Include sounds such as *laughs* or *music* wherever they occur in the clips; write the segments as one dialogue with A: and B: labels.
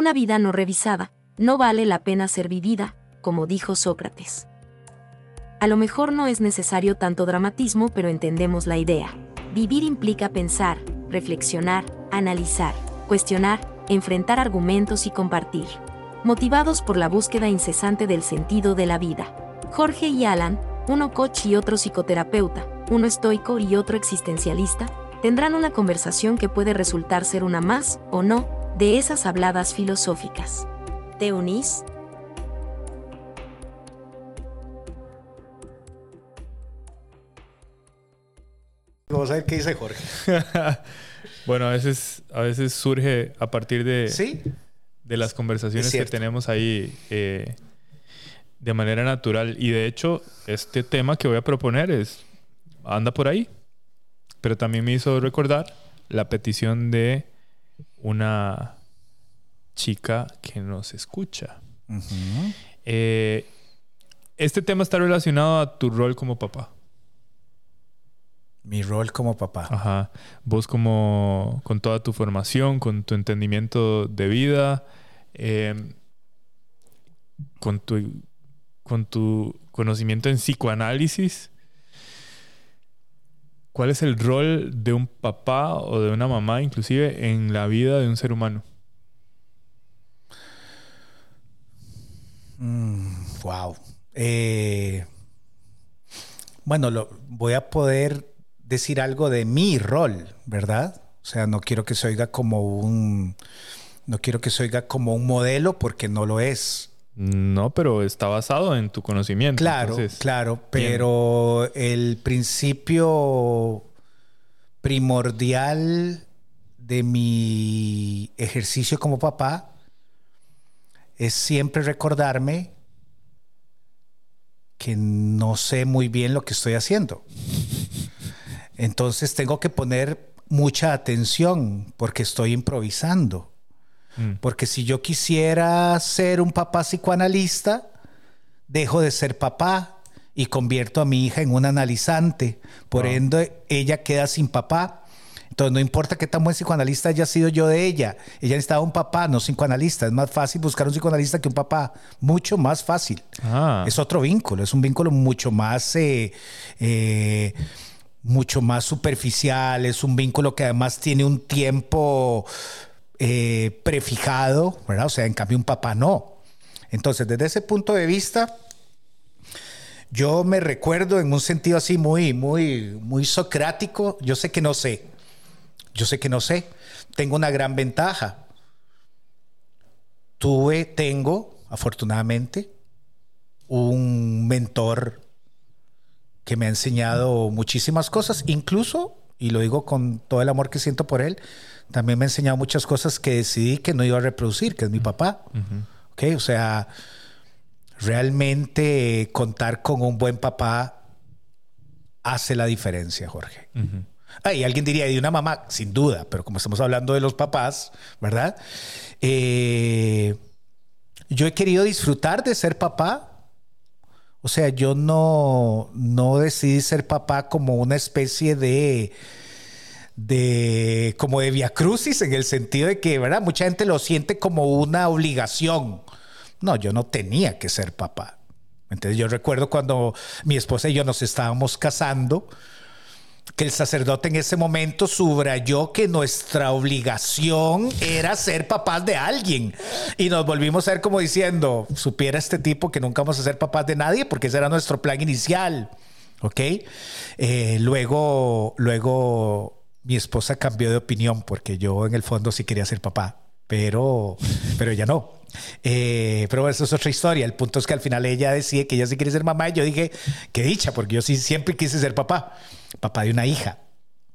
A: Una vida no revisada, no vale la pena ser vivida, como dijo Sócrates. A lo mejor no es necesario tanto dramatismo, pero entendemos la idea. Vivir implica pensar, reflexionar, analizar, cuestionar, enfrentar argumentos y compartir. Motivados por la búsqueda incesante del sentido de la vida. Jorge y Alan, uno coach y otro psicoterapeuta, uno estoico y otro existencialista, tendrán una conversación que puede resultar ser una más, o no, de esas habladas filosóficas. ¿Te unís?
B: Vamos a ver qué dice Jorge. *laughs*
C: bueno, a veces, a veces surge a partir de,
B: ¿Sí?
C: de las conversaciones que tenemos ahí eh, de manera natural. Y de hecho, este tema que voy a proponer es anda por ahí. Pero también me hizo recordar la petición de una chica que nos escucha. Eh, este tema está relacionado a tu rol como papá.
B: Mi rol como papá.
C: Ajá. Vos como con toda tu formación, con tu entendimiento de vida, em, con, tu, con tu conocimiento en psicoanálisis, ¿cuál es el rol de un papá o de una mamá inclusive en la vida de un ser humano?
B: wow. Mm, eh, bueno, voy a poder decir algo de mi rol, ¿verdad? O sea, no quiero que se oiga como un no quiero que se oiga como un modelo porque no lo es.
C: No, pero está basado en tu conocimiento.
B: Claro, claro, pero el principio primordial de mi ejercicio como papá es siempre recordarme que no sé muy bien lo que estoy haciendo. Entonces tengo que poner mucha atención porque estoy improvisando. Mm. Porque si yo quisiera ser un papá psicoanalista, dejo de ser papá y convierto a mi hija en un analizante. Por ende, ella queda sin papá. Entonces, no importa qué tan buen psicoanalista haya sido yo de ella, ella necesitaba un papá, no psicoanalista. Es más fácil buscar un psicoanalista que un papá, mucho más fácil. Ah. Es otro vínculo, es un vínculo mucho más eh, eh, mucho más superficial, es un vínculo que además tiene un tiempo eh, prefijado. O sea, en cambio un papá no. Entonces, desde ese punto de vista, yo me recuerdo en un sentido así muy, muy, muy socrático, yo sé que no sé, yo sé que no sé, tengo una gran ventaja. Tuve, tengo, afortunadamente, un mentor que me ha enseñado muchísimas cosas, incluso, y lo digo con todo el amor que siento por él, también me ha enseñado muchas cosas que decidí que no iba a reproducir, que es mi papá. O sea, realmente contar con un buen papá hace la diferencia, Jorge. y alguien diría, de una mamá, sin duda, pero como estamos hablando de los papás, ¿verdad? Eh, yo he querido disfrutar de ser papá o sea, yo no, no decidí ser papá como una especie de de como de viacrucis en el sentido de que, ¿verdad? Mucha gente lo siente como una obligación. No, yo no tenía que ser papá. Entonces yo recuerdo cuando mi esposa y yo nos estábamos casando, que el sacerdote en ese momento subrayó que nuestra obligación era ser papás de alguien. Y nos volvimos a ver como diciendo, supiera este tipo que nunca vamos a ser papás de nadie porque ese era nuestro plan inicial. ¿Ok? Eh, luego, luego mi esposa cambió de opinión porque yo en el fondo sí quería ser papá, pero, pero ella no. Eh, pero eso es otra historia. El punto es que al final ella decide que ella sí quiere ser mamá y yo dije, qué dicha, porque yo sí siempre quise ser papá papá de una hija.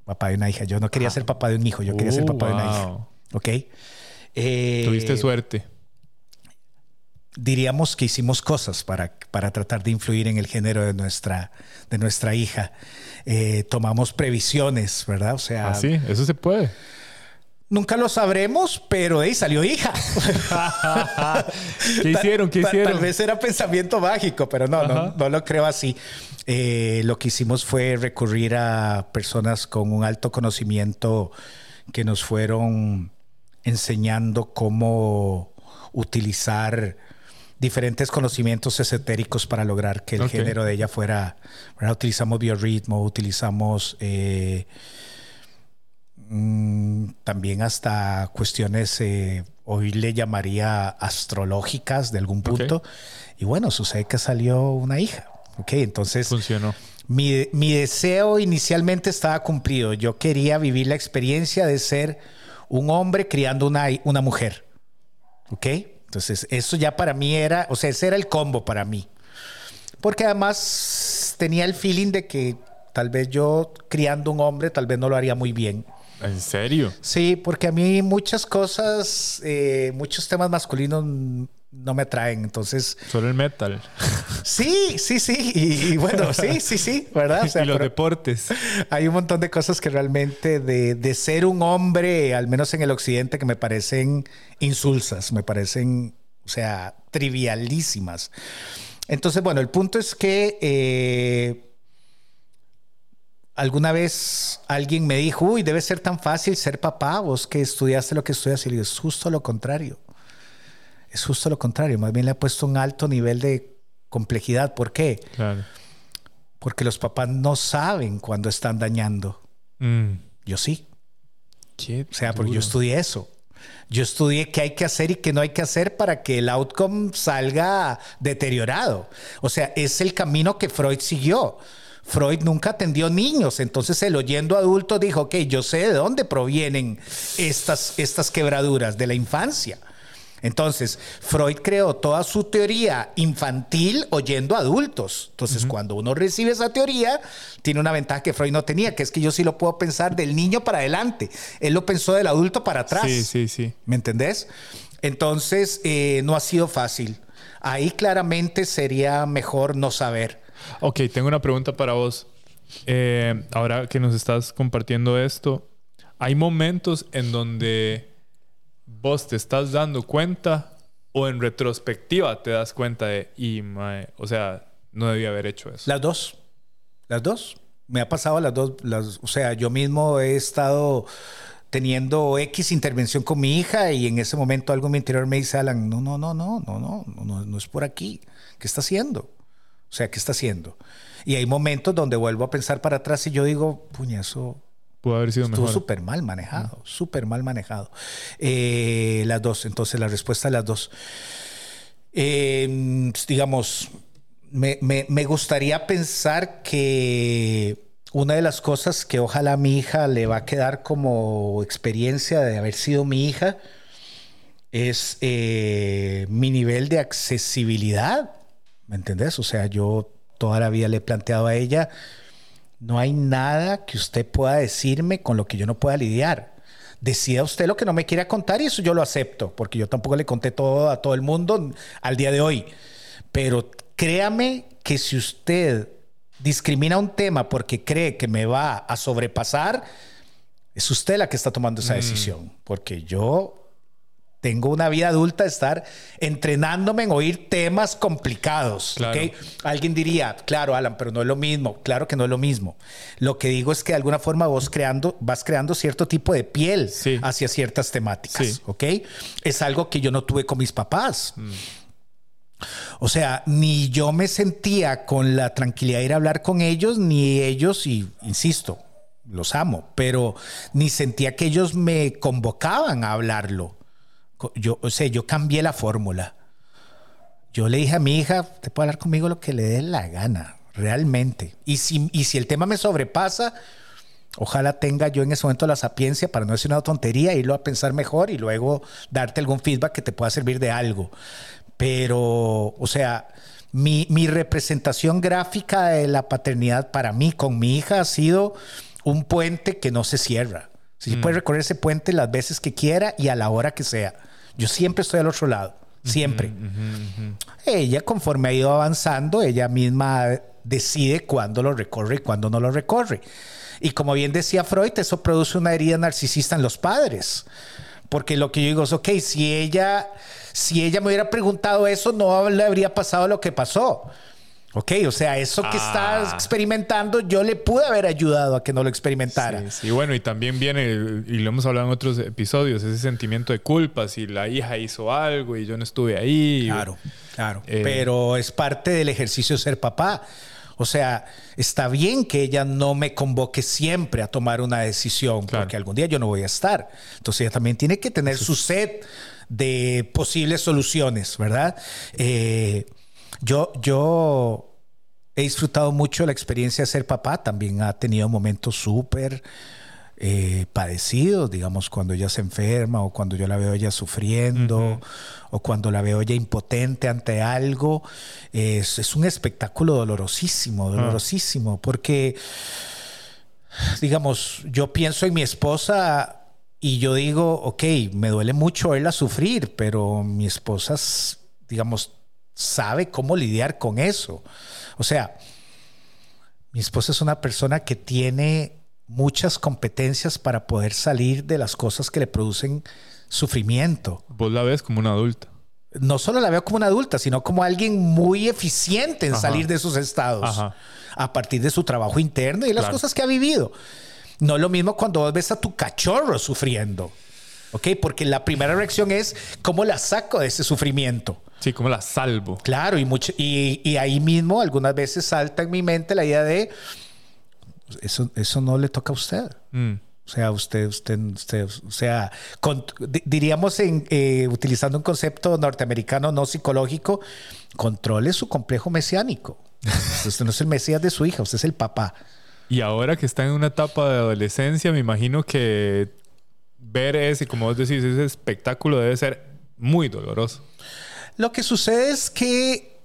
B: Papá de una hija. Yo no quería ser papá de un hijo, yo quería ser papá de una hija. ¿Ok?
C: Eh, Tuviste suerte.
B: Diríamos que hicimos cosas para, para tratar de influir en el género de nuestra, de nuestra hija. Eh, tomamos previsiones, ¿verdad? O sea.
C: ¿Ah, sí? Eso se puede.
B: Nunca lo sabremos, pero ahí salió hija. *laughs*
C: ¿Qué hicieron? ¿Qué hicieron?
B: Tal, vez era pensamiento mágico, pero no, no, no, lo creo así. Eh, lo que hicimos fue recurrir a personas con un alto conocimiento que nos fueron enseñando cómo, utilizar diferentes conocimientos esotéricos para lograr que el género de ella fuera. Utilizamos biorritmo, utilizamos eh, mm, también hasta cuestiones, eh, hoy le llamaría astrológicas de algún punto. Y bueno, sucede que salió una hija. Ok, entonces.
C: Funcionó.
B: Mi, mi deseo inicialmente estaba cumplido. Yo quería vivir la experiencia de ser un hombre criando una, una mujer. ¿Ok? Entonces, eso ya para mí era, o sea, ese era el combo para mí. Porque además tenía el feeling de que tal vez yo criando un hombre, tal vez no lo haría muy bien.
C: ¿En serio?
B: Sí, porque a mí muchas cosas, eh, muchos temas masculinos no me atraen, entonces...
C: Solo el metal. *laughs*
B: Sí, sí, sí, y, bueno, sí, sí, sí, ¿verdad? *laughs*
C: y los deportes.
B: Hay un montón de cosas que realmente de, de, ser un hombre, al menos en el occidente, que me parecen insulsas, me parecen, o sea, trivialísimas. Entonces, bueno, el punto es que... Eh, alguna vez alguien me dijo, uy, debe ser tan fácil ser papá, vos que estudiaste lo que estudias, y le digo, es justo lo contrario. Es justo lo contrario, más bien le ha puesto un alto nivel de complejidad. ¿Por qué? Porque los papás no saben cuando están dañando. Mm. Yo sí. o sea, porque yo estudié eso. Yo estudié qué hay que hacer y qué no hay que hacer para que el outcome salga deteriorado. O sea, es el camino que Freud siguió. Freud nunca atendió niños, entonces el oyendo adulto dijo, ok, yo sé de dónde provienen estas, estas quebraduras, de la infancia. Entonces, Freud creó toda su teoría infantil oyendo adultos. Entonces, cuando uno recibe esa teoría, tiene una ventaja que Freud no tenía, que es que yo sí lo puedo pensar del niño para adelante. Él lo pensó del adulto para atrás.
C: Sí, sí, sí.
B: ¿Me entendés? Entonces, eh, no ha sido fácil. Ahí claramente sería mejor no saber.
C: Ok, tengo una pregunta para vos. Eh, ahora que nos estás compartiendo esto, hay momentos en donde vos te estás dando cuenta o en retrospectiva te das cuenta de, y o sea, no debía haber hecho eso.
B: Las dos. Las dos. Me ha pasado las dos. Las, o sea, yo mismo he estado teniendo X intervención con mi hija y en ese momento algo en mi interior me dice, Alan, no, no, no, no, no, no, no, no es por aquí. ¿Qué está haciendo? O sea, ¿qué está haciendo? Y hay momentos donde vuelvo a pensar para atrás y yo digo, puña, eso
C: Pudo haber sido
B: Estuvo súper mal manejado, súper mal manejado. Eh, las dos, entonces la respuesta es las dos. Eh, digamos, me, gustaría pensar que una de las cosas que ojalá a mi hija le va a quedar como experiencia de haber sido mi hija es eh, mi nivel de accesibilidad. ¿Me entendés? O sea, yo toda la vida le he planteado a ella no hay nada que usted pueda decirme con lo que yo no pueda lidiar. Decida usted lo que no me quiera contar y eso yo lo acepto, porque yo tampoco le conté todo a todo el mundo al día de hoy. Pero créame que si usted discrimina un tema porque cree que me va a sobrepasar, es usted la que está tomando esa mm. decisión, porque yo tengo una vida adulta de estar entrenándome en oír temas complicados. Alguien diría, claro, Alan, pero no es lo mismo. Claro que no es lo mismo. Lo que digo es que de alguna forma vos creando, vas creando cierto tipo de piel hacia ciertas temáticas. Es algo que yo no tuve con mis papás. Mm. O sea, ni yo me sentía con la tranquilidad de ir a hablar con ellos, ni ellos, y insisto, los amo, pero ni sentía que ellos me convocaban a hablarlo yo, o sea, yo cambié la fórmula. Yo le dije a mi hija, te puede hablar conmigo lo que le dé la gana, realmente. Y si, y si el tema me sobrepasa, ojalá tenga yo en ese momento la sapiencia para no decir una tontería, irlo a pensar mejor y luego darte algún feedback que te pueda servir de algo. Pero, o sea, mi, mi representación gráfica de la paternidad para mí con mi hija ha sido un puente que no se cierra. Si puede recorrer ese puente las veces que quiera y a la hora que sea. Yo siempre estoy al otro lado, siempre. ella, conforme ha ido avanzando, ella misma decide cuándo lo recorre y cuándo no lo recorre. Y como bien decía Freud, eso produce una herida narcisista en los padres. Porque lo que yo digo es, ok, si ella, si ella me hubiera preguntado eso, no le habría pasado lo que pasó. Ok, o sea, eso que estás ah. experimentando, yo le pude haber ayudado a que no lo experimentara.
C: Sí, sí, bueno, y también viene, y lo hemos hablado en otros episodios, ese sentimiento de culpa, si la hija hizo algo y yo no estuve ahí.
B: Claro, claro. Eh, Pero es parte del ejercicio de ser papá. O sea, está bien que ella no me convoque siempre a tomar una decisión, porque algún día yo no voy a estar. Entonces ella también tiene que tener su set de posibles soluciones, ¿verdad? Eh, yo, yo he disfrutado mucho la experiencia de ser papá, también ha tenido momentos súper eh, padecidos, digamos, cuando ella se enferma o cuando yo la veo ella sufriendo o cuando la veo ella impotente ante algo. Es, un espectáculo dolorosísimo, ah. dolorosísimo, porque, digamos, yo pienso en mi esposa y yo digo, ok, me duele mucho verla sufrir, pero mi esposa, digamos, sabe cómo lidiar con eso. O sea, mi esposa es una persona que tiene muchas competencias para poder salir de las cosas que le producen sufrimiento.
C: Vos la ves como una adulta.
B: No solo la veo como una adulta, sino como alguien muy eficiente en salir de esos estados a partir de su trabajo interno y las cosas que ha vivido. No es lo mismo cuando vos ves a tu cachorro sufriendo. ¿Ok? Porque la primera reacción es cómo la saco de ese sufrimiento.
C: Sí, cómo la salvo.
B: Claro, y, mucho, y, ahí mismo algunas veces salta en mi mente la idea de eso, eso no le toca a usted. Mm. O sea, usted, usted, usted, o sea, diríamos en, eh, utilizando un concepto norteamericano no psicológico, controle su complejo mesiánico. *laughs* usted no es el mesías de su hija, usted es el papá.
C: Y ahora que está en una etapa de adolescencia, me imagino que ver ese, como vos decís, ese espectáculo debe ser muy doloroso.
B: Lo que sucede es que,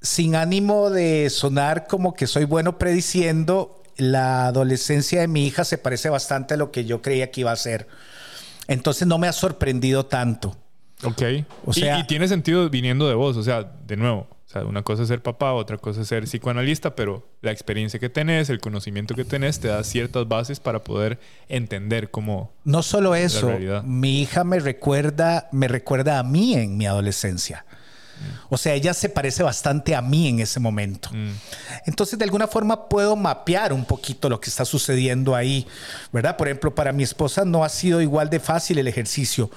B: sin ánimo de sonar como que soy bueno prediciendo, la adolescencia de mi hija se parece bastante a lo que yo creía que iba a ser. Entonces no me ha sorprendido tanto.
C: Ok. O sea, y, tiene sentido viniendo de vos, o sea, de nuevo. O sea, una cosa es ser papá, otra cosa es ser psicoanalista, pero la experiencia que tenés, el conocimiento que tenés, te da ciertas bases para poder entender cómo.
B: No solo eso, mi hija me recuerda, me recuerda a mí en mi adolescencia. O sea, ella se parece bastante a mí en ese momento. Mm. Entonces, de alguna forma puedo mapear un poquito lo que está sucediendo ahí, ¿verdad? Por ejemplo, para mi esposa no ha sido igual de fácil el ejercicio,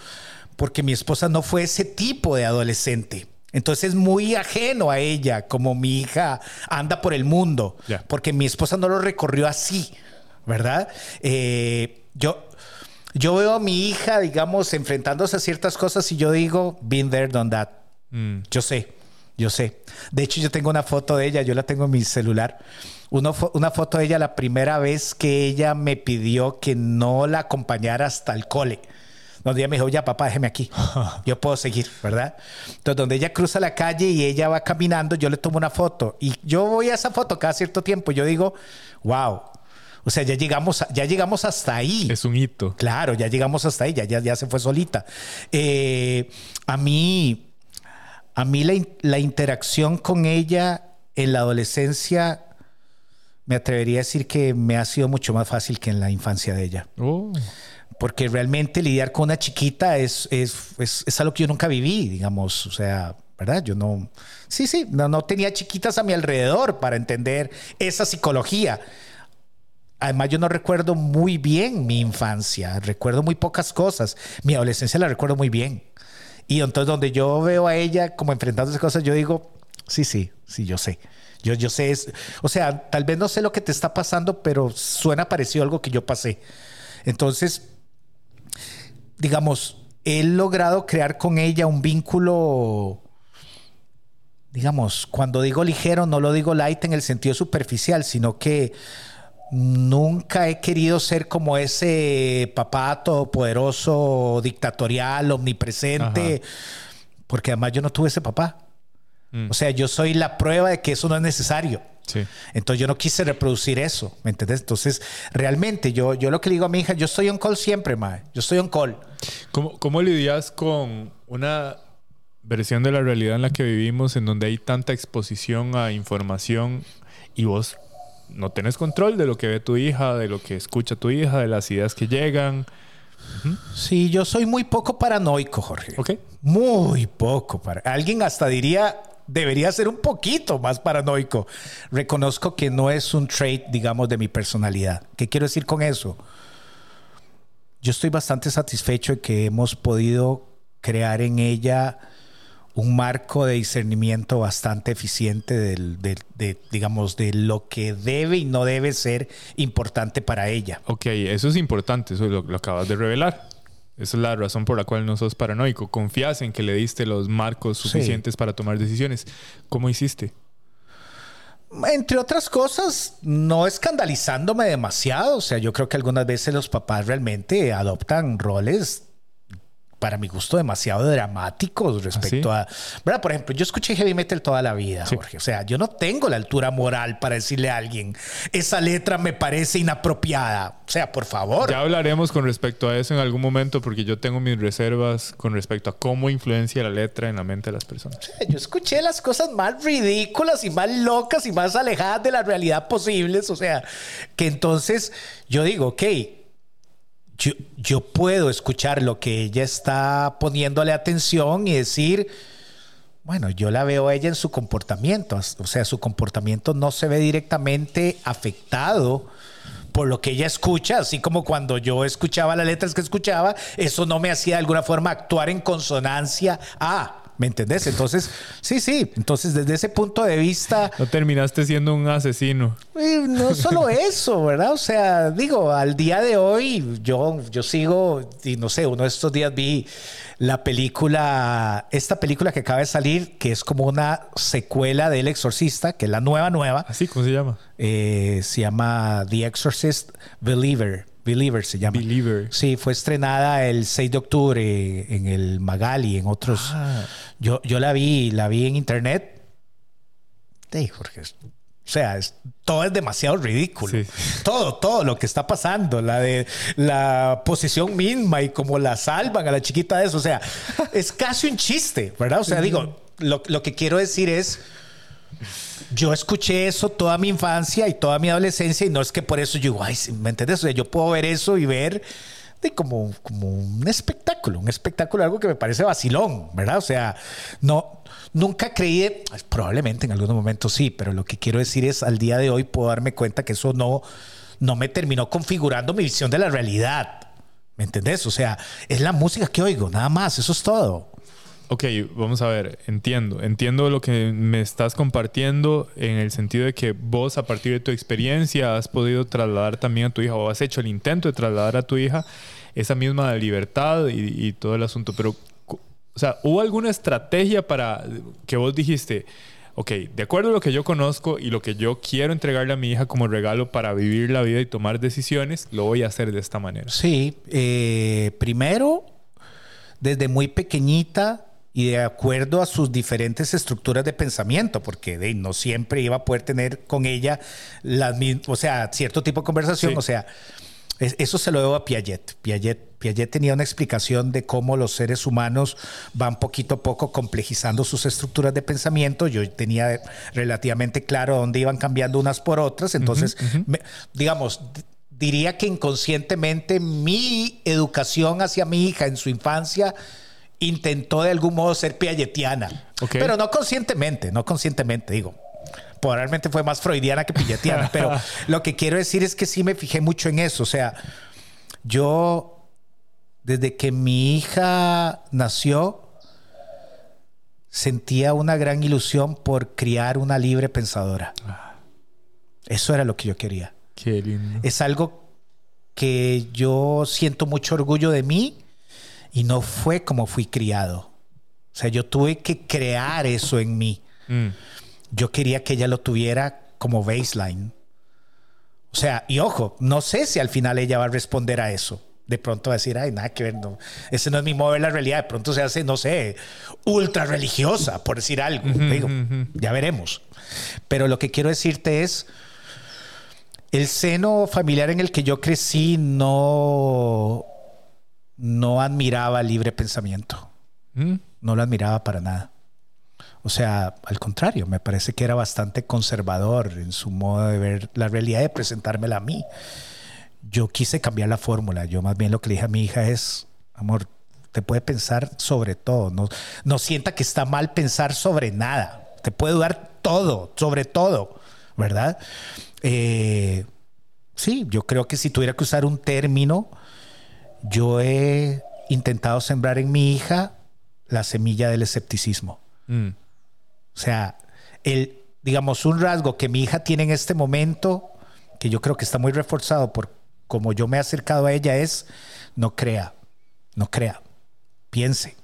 B: porque mi esposa no fue ese tipo de adolescente. Entonces es muy ajeno a ella, como mi hija anda por el mundo, porque mi esposa no lo recorrió así, ¿verdad? Eh, yo, yo veo a mi hija, digamos, enfrentándose a ciertas cosas y yo digo, been there, done that. Mm. Yo sé, yo sé. De hecho, yo tengo una foto de ella, yo la tengo en mi celular. una foto de ella la primera vez que ella me pidió que no la acompañara hasta el cole. Donde ella me dijo, ya papá, déjeme aquí. *laughs* Yo puedo seguir, ¿verdad? Entonces, donde ella cruza la calle y ella va caminando, yo le tomo una foto. Y yo voy a esa foto cada cierto tiempo. Yo digo, wow, o sea, ya llegamos, ya llegamos hasta ahí.
C: Es un hito.
B: Claro, ya llegamos hasta ahí, ya, ya, se fue solita. Eh, a mí, a mí la, interacción con ella en la adolescencia me atrevería a decir que me ha sido mucho más fácil que en la infancia de ella. Oh. Porque realmente lidiar con una chiquita es, es, algo que yo nunca viví, digamos. O sea, ¿verdad? Yo no. Sí, sí, no, no tenía chiquitas a mi alrededor para entender esa psicología. Además, yo no recuerdo muy bien mi infancia, recuerdo muy pocas cosas. Mi adolescencia la recuerdo muy bien. Y entonces donde yo veo a ella como enfrentando esas cosas, yo digo, sí, sí, sí, yo sé. Yo, yo sé, es, o sea, tal vez no sé lo que te está pasando, pero suena parecido a algo que yo pasé. Entonces, digamos, he logrado crear con ella un vínculo, digamos, cuando digo ligero, no lo digo light en el sentido superficial, sino que Nunca he querido ser como ese papá todopoderoso, dictatorial, omnipresente, porque además yo no tuve ese papá. Mm. O sea, yo soy la prueba de que eso no es necesario. Entonces yo no quise reproducir eso, ¿me entiendes? Entonces, realmente yo, yo lo que le digo a mi hija, yo estoy on call siempre, ma. Yo estoy on call.
C: ¿Cómo, ¿Cómo lidias con una versión de la realidad en la que vivimos, en donde hay tanta exposición a información y vos no tenés control de lo que ve tu hija, de lo que escucha tu hija, de las ideas que llegan.
B: Sí, yo soy muy poco paranoico, Jorge.
C: Ok.
B: Muy poco. Para... Alguien hasta diría debería ser un poquito más paranoico. Reconozco que no es un trait, digamos, de mi personalidad. ¿Qué quiero decir con eso? Yo estoy bastante satisfecho de que hemos podido crear en ella un marco de discernimiento bastante eficiente de, digamos, de lo que debe y no debe ser importante para ella.
C: Ok, eso es importante, eso lo, lo acabas de revelar. Esa es la razón por la cual no sos paranoico. Confías en que le diste los marcos suficientes para tomar decisiones. ¿Cómo hiciste?
B: Entre otras cosas, no escandalizándome demasiado. O sea, yo creo que algunas veces los papás realmente adoptan roles para mi gusto, demasiado dramáticos respecto ¿Ah, a. ¿verdad? Por ejemplo, yo escuché heavy metal toda la vida, Jorge. O sea, yo no tengo la altura moral para decirle a alguien, esa letra me parece inapropiada. O sea, por favor.
C: Ya hablaremos con respecto a eso en algún momento, porque yo tengo mis reservas con respecto a cómo influencia la letra en la mente de las personas.
B: yo escuché las cosas más ridículas y más locas y más alejadas de la realidad posibles. O sea, que entonces yo digo, ok yo, puedo escuchar lo que ella está poniéndole atención y decir, bueno, yo la veo a ella en su comportamiento, o sea, su comportamiento no se ve directamente afectado por lo que ella escucha, así como cuando yo escuchaba las letras que escuchaba, eso no me hacía de alguna forma actuar en consonancia a ¿Me entendés? Entonces, sí, sí. Entonces, desde ese punto de vista. *laughs*
C: No terminaste siendo un asesino.
B: No solo eso, ¿verdad? O sea, digo, al día de hoy, yo, yo sigo, y no sé, uno de estos días vi la película, esta película que acaba de salir, que es como una secuela del Exorcista, que es la nueva, nueva.
C: ¿Así? ¿Cómo se llama?
B: Eh, se llama The Exorcist Believer. Believer se llama.
C: Believer.
B: Sí, fue estrenada el 6 de octubre en el Magali, en otros. Ah. Yo, yo la vi, la vi en internet. Sí, Jorge. O sea, todo es demasiado ridículo. *laughs* Todo, todo lo que está pasando, la de la posición misma y cómo la salvan a la chiquita de eso. O sea, es casi un chiste, ¿verdad? O sea, digo, lo, lo que quiero decir es yo escuché eso toda mi infancia y toda mi adolescencia y no es que por eso yo, ay, ¿me entiendes? O sea, yo puedo ver eso y ver de como, como un espectáculo, un espectáculo, algo que me parece vacilón, ¿verdad? O sea, no, nunca creí, probablemente en algunos momentos sí, pero lo que quiero decir es, al día de hoy puedo darme cuenta que eso no, no me terminó configurando mi visión de la realidad. ¿Me entendés? O sea, es la música que oigo, nada más, eso es todo.
C: Ok, vamos a ver, entiendo. Entiendo lo que me estás compartiendo en el sentido de que vos a partir de tu experiencia has podido trasladar también a tu hija o has hecho el intento de trasladar a tu hija esa misma libertad y, todo el asunto. Pero, o sea, ¿hubo alguna estrategia para que vos dijiste, ok, de acuerdo a lo que yo conozco y lo que yo quiero entregarle a mi hija como regalo para vivir la vida y tomar decisiones, lo voy a hacer de esta manera?
B: Sí, eh, primero, desde muy pequeñita y de acuerdo a sus diferentes estructuras de pensamiento, porque de, no siempre iba a poder tener con ella las o sea, cierto tipo de conversación, o sea, eso se lo debo a Piaget. Piaget. Piaget tenía una explicación de cómo los seres humanos van poquito a poco complejizando sus estructuras de pensamiento. Yo tenía relativamente claro dónde iban cambiando unas por otras. Entonces, digamos, diría que inconscientemente mi educación hacia mi hija en su infancia intentó de algún modo ser piagetiana. Pero no conscientemente, no conscientemente, digo. Probablemente fue más freudiana que piagetiana, pero *laughs* lo que quiero decir es que sí me fijé mucho en eso. O sea, yo, desde que mi hija nació, sentía una gran ilusión por criar una libre pensadora. Eso era lo que yo quería.
C: Qué lindo.
B: Es algo que yo siento mucho orgullo de mí y no fue como fui criado. O sea, yo tuve que crear eso en mí. Mm. Yo quería que ella lo tuviera como baseline. O sea, y ojo, no sé si al final ella va a responder a eso. De pronto va a decir, ay, nada que ver, no. Ese no es mi modo de la realidad. De pronto se hace, no sé, ultra religiosa, por decir algo. Digo, ya veremos. Pero lo que quiero decirte es, el seno familiar en el que yo crecí no no admiraba libre pensamiento. Mm. No lo admiraba para nada. O sea, al contrario, me parece que era bastante conservador en su modo de ver la realidad de presentármela a mí. Yo quise cambiar la fórmula. Yo más bien lo que le dije a mi hija es, amor, te puede pensar sobre todo. No, no sienta que está mal pensar sobre nada. te puede dar todo, sobre todo, ¿verdad? Eh, sí, yo creo que si tuviera que usar un término, yo he intentado sembrar en mi hija la semilla del escepticismo. Mm. O sea, el, digamos, un rasgo que mi hija tiene en este momento, que yo creo que está muy reforzado por como yo me he acercado a ella, es no crea, no crea, piense.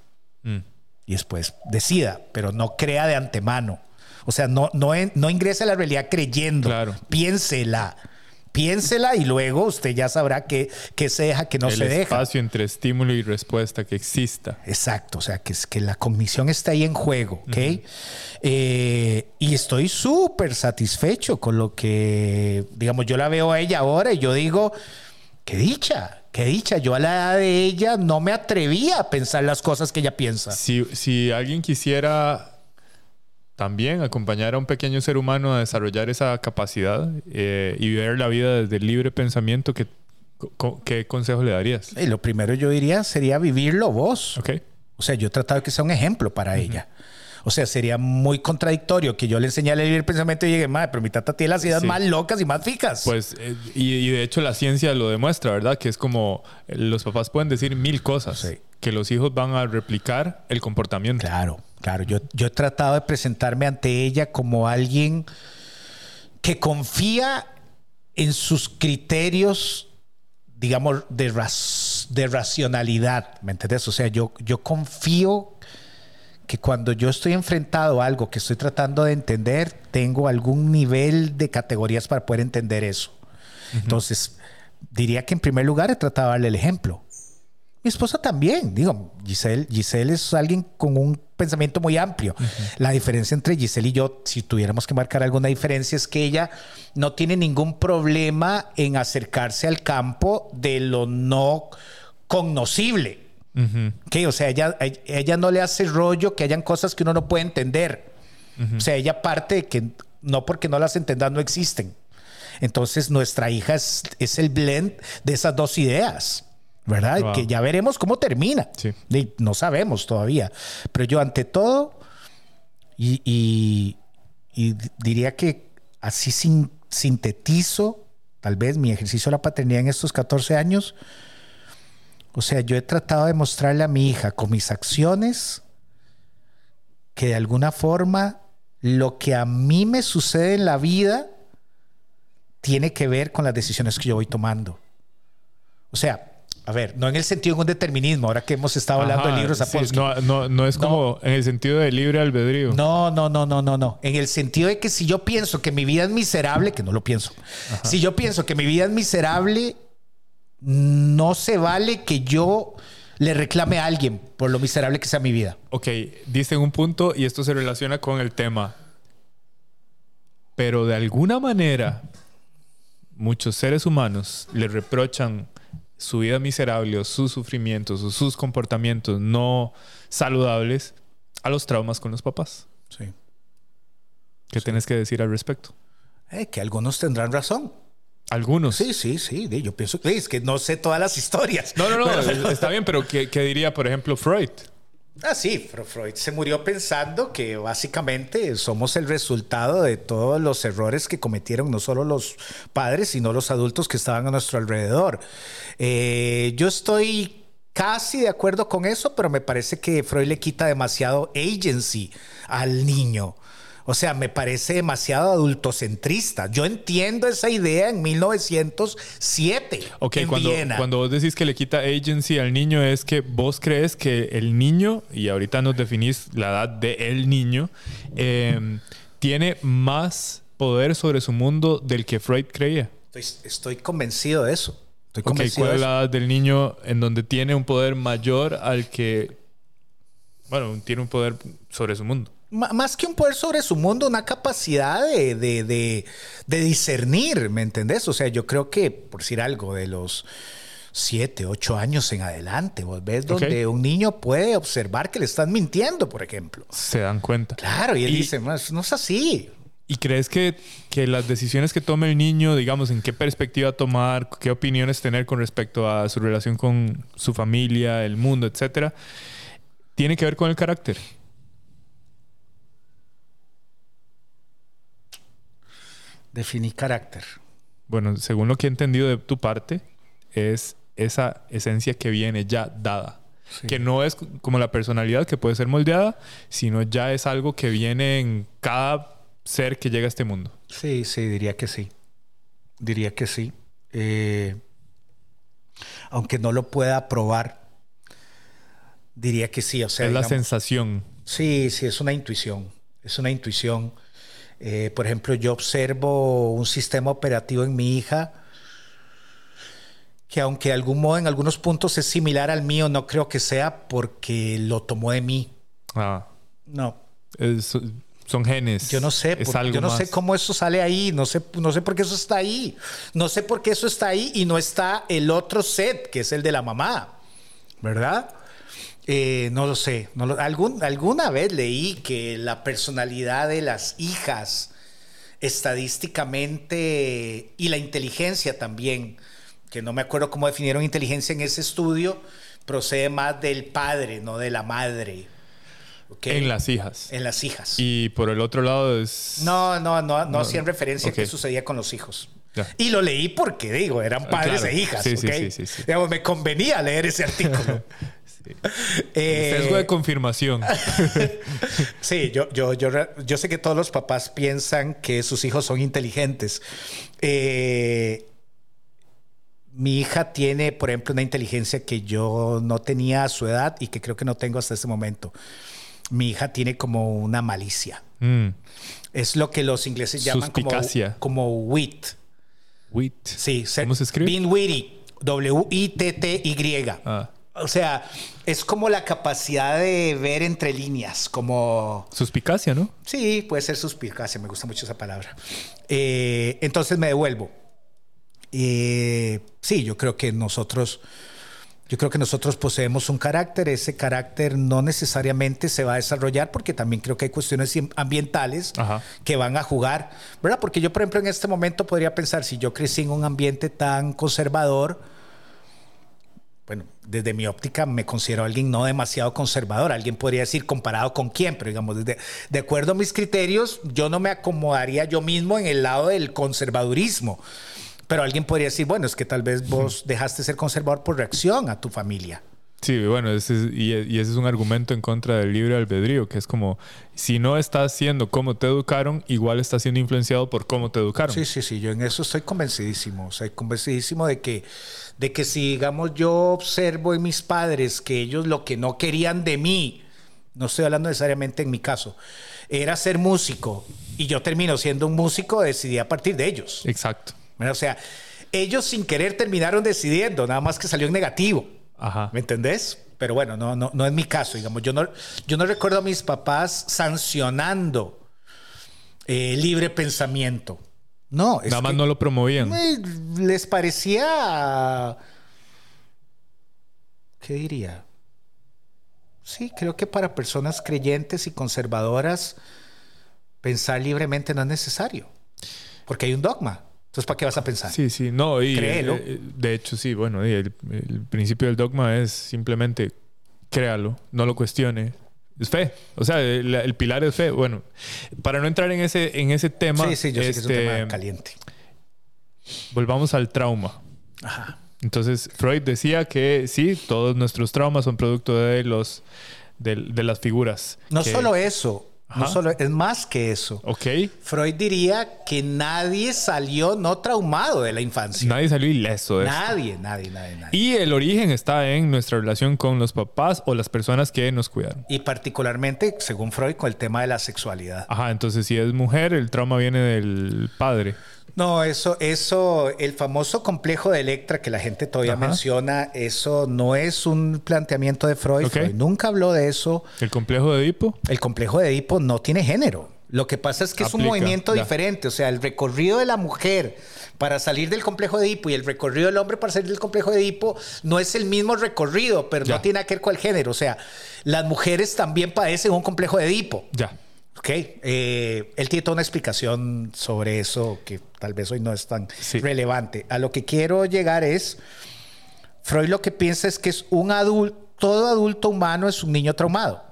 B: Mm. Y después decida, pero no crea de antemano. O sea, no, no, no ingrese a la realidad creyendo. Claro. Piénsela piénsela y luego usted ya sabrá qué, se deja, qué no se deja.
C: El espacio entre estímulo y respuesta que exista.
B: Exacto, o sea, que, que la cognición está ahí en juego, ¿ok? Eh, y estoy súper satisfecho con lo que, digamos, yo la veo a ella ahora y yo digo, qué dicha, qué dicha. Yo a la edad de ella no me atrevía a pensar las cosas que ella piensa.
C: Si, si alguien quisiera también acompañar a un pequeño ser humano a desarrollar esa capacidad eh, y ver la vida desde el libre pensamiento, ¿qué, qué consejo le darías?
B: lo primero yo diría sería vivirlo vos. Okay. O sea, yo he tratado de que sea un ejemplo para ella. O sea, sería muy contradictorio que yo le enseñara el libre pensamiento y llegue, madre, pero mi tata tiene las ideas más locas y más fijas.
C: Pues, eh, y, de hecho la ciencia lo demuestra, ¿verdad? Que es como los papás pueden decir mil cosas, que los hijos van a replicar el comportamiento.
B: Claro. Claro, yo, yo he tratado de presentarme ante ella como alguien que confía en sus criterios, digamos, de, de racionalidad, ¿me entiendes? O sea, yo, yo confío que cuando yo estoy enfrentado a algo que estoy tratando de entender, tengo algún nivel de categorías para poder entender eso. Entonces, diría que en primer lugar he tratado de darle el ejemplo. Mi esposa también, digo, Giselle, Giselle es alguien con un pensamiento muy amplio. La diferencia entre Giselle y yo, si tuviéramos que marcar alguna diferencia, es que ella no tiene ningún problema en acercarse al campo de lo no cognoscible. que O sea, ella, ella no le hace rollo que hayan cosas que uno no puede entender. O sea, ella parte de que no porque no las entendas no existen. Entonces, nuestra hija es, es el blend de esas dos ideas. ¿Verdad? Que ya veremos cómo termina. no sabemos todavía. Pero yo ante todo, y, diría que así sintetizo tal vez mi ejercicio de la paternidad en estos 14 años. O sea, yo he tratado de mostrarle a mi hija con mis acciones que de alguna forma lo que a mí me sucede en la vida tiene que ver con las decisiones que yo voy tomando. O sea, a ver, no en el sentido de un determinismo, ahora que hemos estado hablando de libros
C: sí, no, no, no, es como en el sentido de libre albedrío.
B: No, no, no, no, no, no. En el sentido de que si yo pienso que mi vida es miserable, que no lo pienso, si yo pienso que mi vida es miserable, no se vale que yo le reclame a alguien por lo miserable que sea mi vida.
C: Ok, dice un punto y esto se relaciona con el tema. Pero de alguna manera, muchos seres humanos le reprochan su vida miserable o sus sufrimientos o sus comportamientos no saludables a los traumas con los papás. Sí. ¿Qué tienes que decir al respecto?
B: Eh, que algunos tendrán razón.
C: Algunos.
B: Sí, sí, sí. Yo pienso que es que no sé todas las historias.
C: No, no, no. está bien, pero ¿qué, ¿qué, diría, por ejemplo, Freud?
B: Ah, sí, Freud se murió pensando que básicamente somos el resultado de todos los errores que cometieron no solo los padres, sino los adultos que estaban a nuestro alrededor. Eh, yo estoy casi de acuerdo con eso, pero me parece que Freud le quita demasiado agency al niño. O sea, me parece demasiado adultocentrista. Yo entiendo esa idea en 1907
C: Ok, cuando, Cuando vos decís que le quita agency al niño es que vos crees que el niño, y ahorita nos definís la edad de el niño, em, tiene más poder sobre su mundo del que Freud creía.
B: Estoy, convencido de eso. Estoy
C: convencido ¿Cuál es la edad del niño en donde tiene un poder mayor al que, bueno, tiene un poder sobre su mundo?
B: Más que un poder sobre su mundo, una capacidad de, de, discernir, ¿me entendés? O sea, yo creo que, por decir algo, de los siete, ocho años en adelante, vos ves donde un niño puede observar que le están mintiendo, por ejemplo.
C: Se dan cuenta.
B: Claro, y él dice, no, no es así.
C: ¿Y crees que, que, las decisiones que tome el niño, digamos, en qué perspectiva tomar, qué opiniones tener con respecto a su relación con su familia, el mundo, etcétera, tiene que ver con el carácter?
B: Definir carácter.
C: Bueno, según lo que he entendido de tu parte, es esa esencia que viene ya dada. Que no es como la personalidad que puede ser moldeada, sino ya es algo que viene en cada ser que llega a este mundo.
B: Sí, sí, diría que sí. Diría que sí. Eh, aunque no lo pueda probar, diría que sí. O sea,
C: es la sensación.
B: Sí, sí, es una intuición. Es una intuición. Eh, por ejemplo, yo observo un sistema operativo en mi hija que aunque de algún modo en algunos puntos es similar al mío, no creo que sea porque lo tomó de mí.
C: Ah.
B: No.
C: son genes.
B: Yo no sé, yo no sé cómo eso sale ahí, no sé, no sé por qué eso está ahí. No sé por qué eso está ahí y no está el otro set, que es el de la mamá. ¿Verdad? Eh, no lo sé. No algún, alguna vez leí que la personalidad de las hijas estadísticamente y la inteligencia también que no me acuerdo cómo definieron inteligencia en ese estudio, procede más del padre, no de la madre.
C: En las hijas.
B: En las hijas.
C: Y por el otro lado es...
B: No, no, no, no, hacían referencia a qué sucedía con los hijos. Y lo leí porque, digo, eran padres e hijas. Sí, sí, sí, Digamos, me convenía leer ese *laughs* artículo.
C: Eh, Sesgo de confirmación. *laughs*
B: sí, yo, yo, yo, yo sé que todos los papás piensan que sus hijos son inteligentes. Eh, mi hija tiene, por ejemplo, una inteligencia que yo no tenía a su edad y que creo que no tengo hasta este momento. Mi hija tiene como una malicia. Mm. Es lo que los ingleses llaman como, como wit.
C: Wit.
B: Sí.
C: ¿Cómo se escribe?
B: Being witty. W-I-T-T-Y. Ah. O sea, es como la capacidad de ver entre líneas, como...
C: Suspicacia, ¿no?
B: Sí, puede ser suspicacia, me gusta mucho esa palabra. Eh, entonces me devuelvo. Eh, sí, yo creo que nosotros, yo creo que nosotros poseemos un carácter. Ese carácter no necesariamente se va a desarrollar porque también creo que hay cuestiones ambientales que van a jugar, ¿verdad? Porque yo, por ejemplo, en este momento podría pensar si yo crecí en un ambiente tan conservador. Bueno, desde mi óptica me considero alguien no demasiado conservador. Alguien podría decir comparado con quién, pero digamos, desde, de acuerdo a mis criterios, yo no me acomodaría yo mismo en el lado del conservadurismo. Pero alguien podría decir, bueno, es que tal vez vos dejaste ser conservador por reacción a tu familia.
C: Sí, bueno, ese y, ese es un argumento en contra del libre albedrío, que es como, si no estás siendo como te educaron, igual estás siendo influenciado por cómo te educaron.
B: Sí, sí, sí, yo en eso estoy convencidísimo, o sea, convencidísimo de que, de que si, digamos, yo observo en mis padres que ellos lo que no querían de mí, no estoy hablando necesariamente en mi caso, era ser músico, y yo termino siendo un músico, decidí a partir de ellos.
C: Exacto.
B: O sea, ellos sin querer terminaron decidiendo, nada más que salió en negativo. ¿Me entendés? Pero bueno, no, no, no es mi caso, digamos. Yo no, yo no recuerdo a mis papás sancionando eh, libre pensamiento. No.
C: Nada más no lo promovían.
B: Les parecía. ¿Qué diría? Sí, creo que para personas creyentes y conservadoras pensar libremente no es necesario. Porque hay un dogma. Entonces, ¿para qué vas a pensar?
C: Sí, sí, no, y Créelo. Eh, de hecho, sí, bueno, el, principio del dogma es simplemente créalo, no lo cuestione. Es fe, o sea, el, pilar es fe. Bueno, para no entrar en ese, en ese tema.
B: Sí, sí, yo sé que es un tema este, caliente.
C: Volvamos al trauma. Ajá. Entonces, Freud decía que sí, todos nuestros traumas son producto de los de, las figuras.
B: No solo eso, no solo, es más que eso.
C: Ok.
B: Freud diría que nadie salió no traumado de la infancia.
C: Nadie salió ileso
B: de nadie, nadie, nadie, nadie.
C: Y el origen está en nuestra relación con los papás o las personas que nos cuidaron.
B: Y particularmente, según Freud, con el tema de la sexualidad.
C: Ajá, entonces si es mujer, el trauma viene del padre.
B: No, eso, eso, el famoso complejo de Electra que la gente todavía menciona, eso no es un planteamiento de Freud. Freud nunca habló de eso.
C: ¿El complejo de Edipo?
B: El complejo de Edipo no tiene género. Lo que pasa es que es un movimiento diferente. O sea, el recorrido de la mujer para salir del complejo de Edipo y el recorrido del hombre para salir del complejo de Edipo no es el mismo recorrido, pero no tiene que ver con el género. O sea, las mujeres también padecen un complejo de Edipo.
C: Ya.
B: Ok, eh, él tiene toda una explicación sobre eso que tal vez hoy no es tan relevante. A lo que quiero llegar es, Freud lo que piensa es que es un adulto, todo adulto humano es un niño traumado.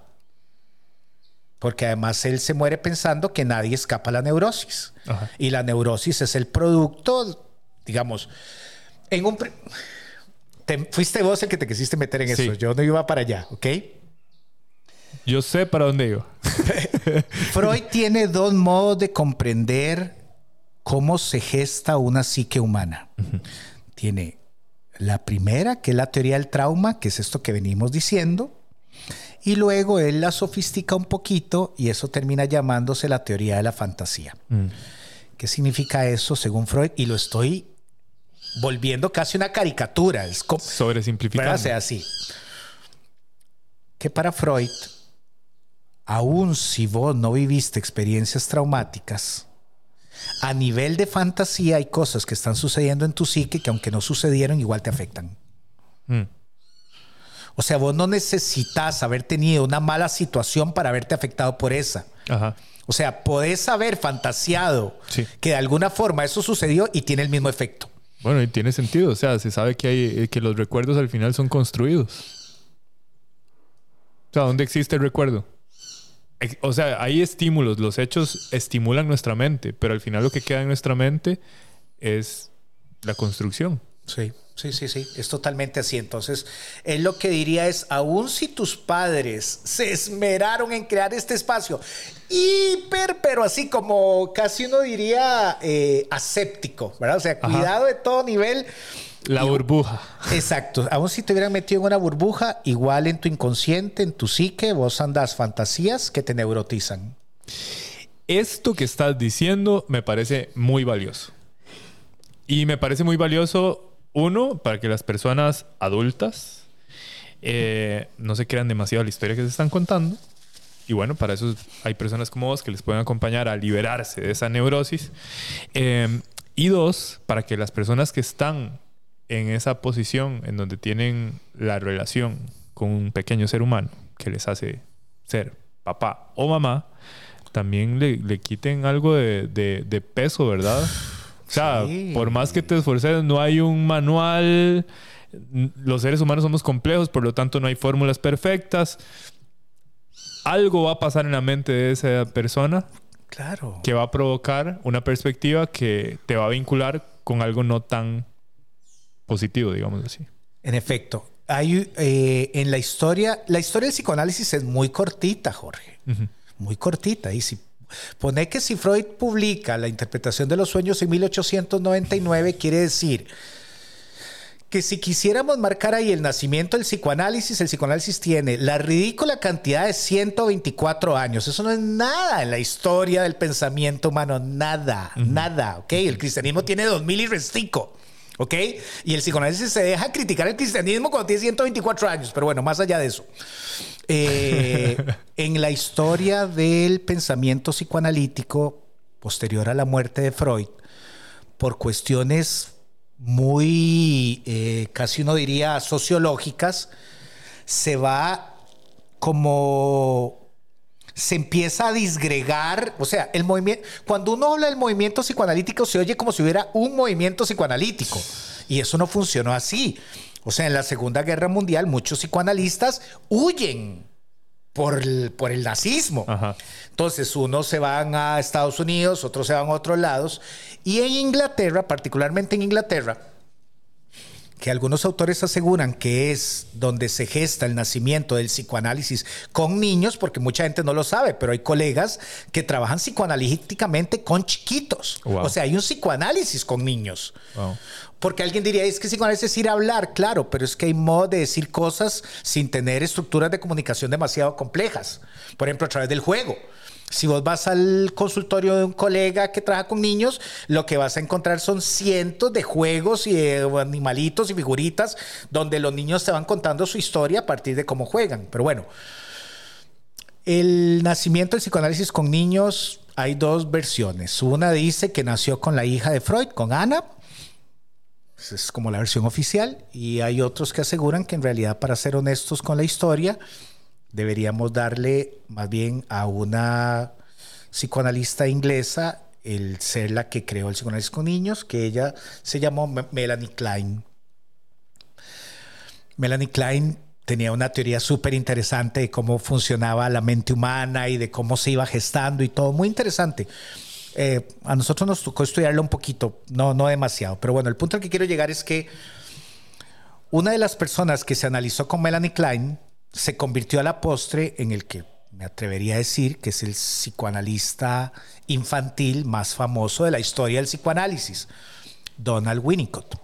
B: porque además él se muere pensando que nadie escapa a la neurosis. Y la neurosis es el producto, digamos, en un... fuiste vos el que te quisiste meter en eso, yo no iba para allá, ¿ok?
C: Yo sé para dónde iba. *laughs*
B: Freud tiene dos modos de comprender cómo se gesta una psique humana. Tiene la primera, que es la teoría del trauma, que es esto que venimos diciendo, y luego él la sofistica un poquito y eso termina llamándose la teoría de la fantasía. Mm. ¿Qué significa eso según Freud? Y lo estoy volviendo casi una caricatura. Es
C: Sobre simplificando.
B: sea así. Que para Freud, aun si vos no viviste experiencias traumáticas, a nivel de fantasía hay cosas que están sucediendo en tu psique que aunque no sucedieron, igual te afectan. Mm. O sea, vos no necesitas haber tenido una mala situación para haberte afectado por esa. O sea, podés haber fantaseado que de alguna forma eso sucedió y tiene el mismo efecto.
C: Bueno, y tiene sentido. O sea, se sabe que, hay, eh, que los recuerdos al final son construidos. O sea, ¿dónde existe el recuerdo? O sea, hay estímulos. Los hechos estimulan nuestra mente, pero al final lo que queda en nuestra mente es la construcción.
B: Sí. Sí, sí, sí, es totalmente así. Entonces, él lo que diría es, aun si tus padres se esmeraron en crear este espacio hiper, pero así como casi uno diría eh, aséptico, ¿verdad? O sea, cuidado de todo nivel.
C: La burbuja.
B: Exacto. Aún si te hubieran metido en una burbuja, igual en tu inconsciente, en tu psique, vos andas fantasías que te neurotizan.
C: Esto que estás diciendo me parece muy valioso. Y me parece muy valioso uno, para que las personas adultas eh, no se crean demasiado la historia que se están contando. Y bueno, para eso hay personas como vos que les pueden acompañar a liberarse de esa neurosis. Eh, y dos, para que las personas que están en esa posición en donde tienen la relación con un pequeño ser humano que les hace ser papá o mamá, también le, quiten algo de, de peso, ¿verdad? O sea, por más que te esforces, no hay un manual. Los seres humanos somos complejos, por lo tanto no hay fórmulas perfectas. Algo va a pasar en la mente de esa persona.
B: Claro.
C: Que va a provocar una perspectiva que te va a vincular con algo no tan positivo, digamos así.
B: En efecto. Hay, eh, en la historia, la historia del psicoanálisis es muy cortita, Jorge. Muy cortita. Y si Pone que si Freud publica la interpretación de los sueños en 1899, quiere decir que si quisiéramos marcar ahí el nacimiento del psicoanálisis, el psicoanálisis tiene la ridícula cantidad de 124 años. Eso no es nada en la historia del pensamiento humano, nada, nada, ¿ok? El cristianismo tiene 2000 y restico. ¿Ok? Y el psicoanálisis se deja criticar el cristianismo cuando tiene 124 años, pero bueno, más allá de eso. Eh, *laughs* en la historia del pensamiento psicoanalítico posterior a la muerte de Freud, por cuestiones muy, eh, casi uno diría, sociológicas, se va como se empieza a disgregar, o sea, el movimiento, cuando uno habla del movimiento psicoanalítico se oye como si hubiera un movimiento psicoanalítico y eso no funcionó así. O sea, en la Segunda Guerra Mundial muchos psicoanalistas huyen por el, por el nazismo. Entonces, unos se van a Estados Unidos, otros se van a otros lados. Y en Inglaterra, particularmente en Inglaterra, que algunos autores aseguran que es donde se gesta el nacimiento del psicoanálisis con niños, porque mucha gente no lo sabe, pero hay colegas que trabajan psicoanalíticamente con chiquitos. O sea, hay un psicoanálisis con niños. Porque alguien diría, es que psicoanálisis es ir a hablar, claro, pero es que hay modo de decir cosas sin tener estructuras de comunicación demasiado complejas. Por ejemplo, a través del juego. Si vos vas al consultorio de un colega que trabaja con niños, lo que vas a encontrar son cientos de juegos y de animalitos y figuritas donde los niños te van contando su historia a partir de cómo juegan. Pero bueno, el nacimiento del psicoanálisis con niños hay dos versiones. Una dice que nació con la hija de Freud, con Ana. Es como la versión oficial. Y hay otros que aseguran que en realidad, para ser honestos con la historia, deberíamos darle más bien a una psicoanalista inglesa el ser la que creó el psicoanálisis con niños, que ella se llamó Melanie Klein. Melanie Klein tenía una teoría súper interesante de cómo funcionaba la mente humana y de cómo se iba gestando y todo, muy interesante. Eh, a nosotros nos tocó estudiarlo un poquito, no, no demasiado, pero bueno, el punto al que quiero llegar es que una de las personas que se analizó con Melanie Klein se convirtió a la postre en el que me atrevería a decir que es el psicoanalista infantil más famoso de la historia del psicoanálisis, Donald Winnicott.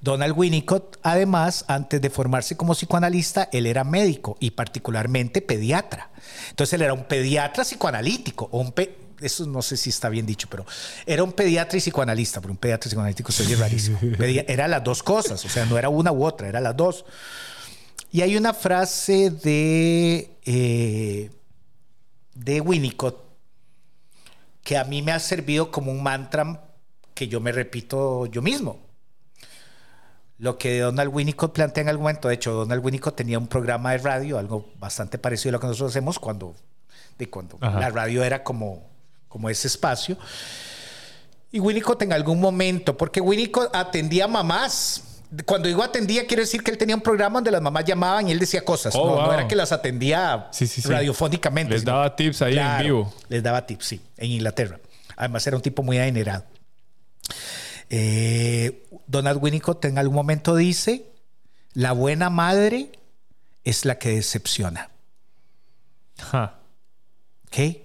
B: Donald Winnicott, además, antes de formarse como psicoanalista, él era médico y particularmente pediatra. Entonces él era un pediatra psicoanalítico, o un eso no sé si está bien dicho, pero era un pediatra y psicoanalista, pero un pediatra y psicoanalítico sería rarísimo. *laughs* Era las dos cosas, o sea, no era una u otra, era las dos. Y hay una frase de, eh, de Winnicott que a mí me ha servido como un mantra que yo me repito yo mismo lo que Donald Winnicott plantea en algún momento. De hecho, Donald Winnicott tenía un programa de radio, algo bastante parecido a lo que nosotros hacemos cuando, de cuando la radio era como, como ese espacio. Y Winnicott en algún momento, porque Winnicott atendía mamás. Cuando digo atendía, quiero decir que él tenía un programa donde las mamás llamaban y él decía cosas. Oh, no, era que las atendía radiofónicamente.
C: Les daba tips ahí en vivo.
B: Les daba tips, sí, en Inglaterra. Además, era un tipo muy adinerado. Eh, Donald Winnicott en algún momento dice, la buena madre es la que decepciona. ¿Ok?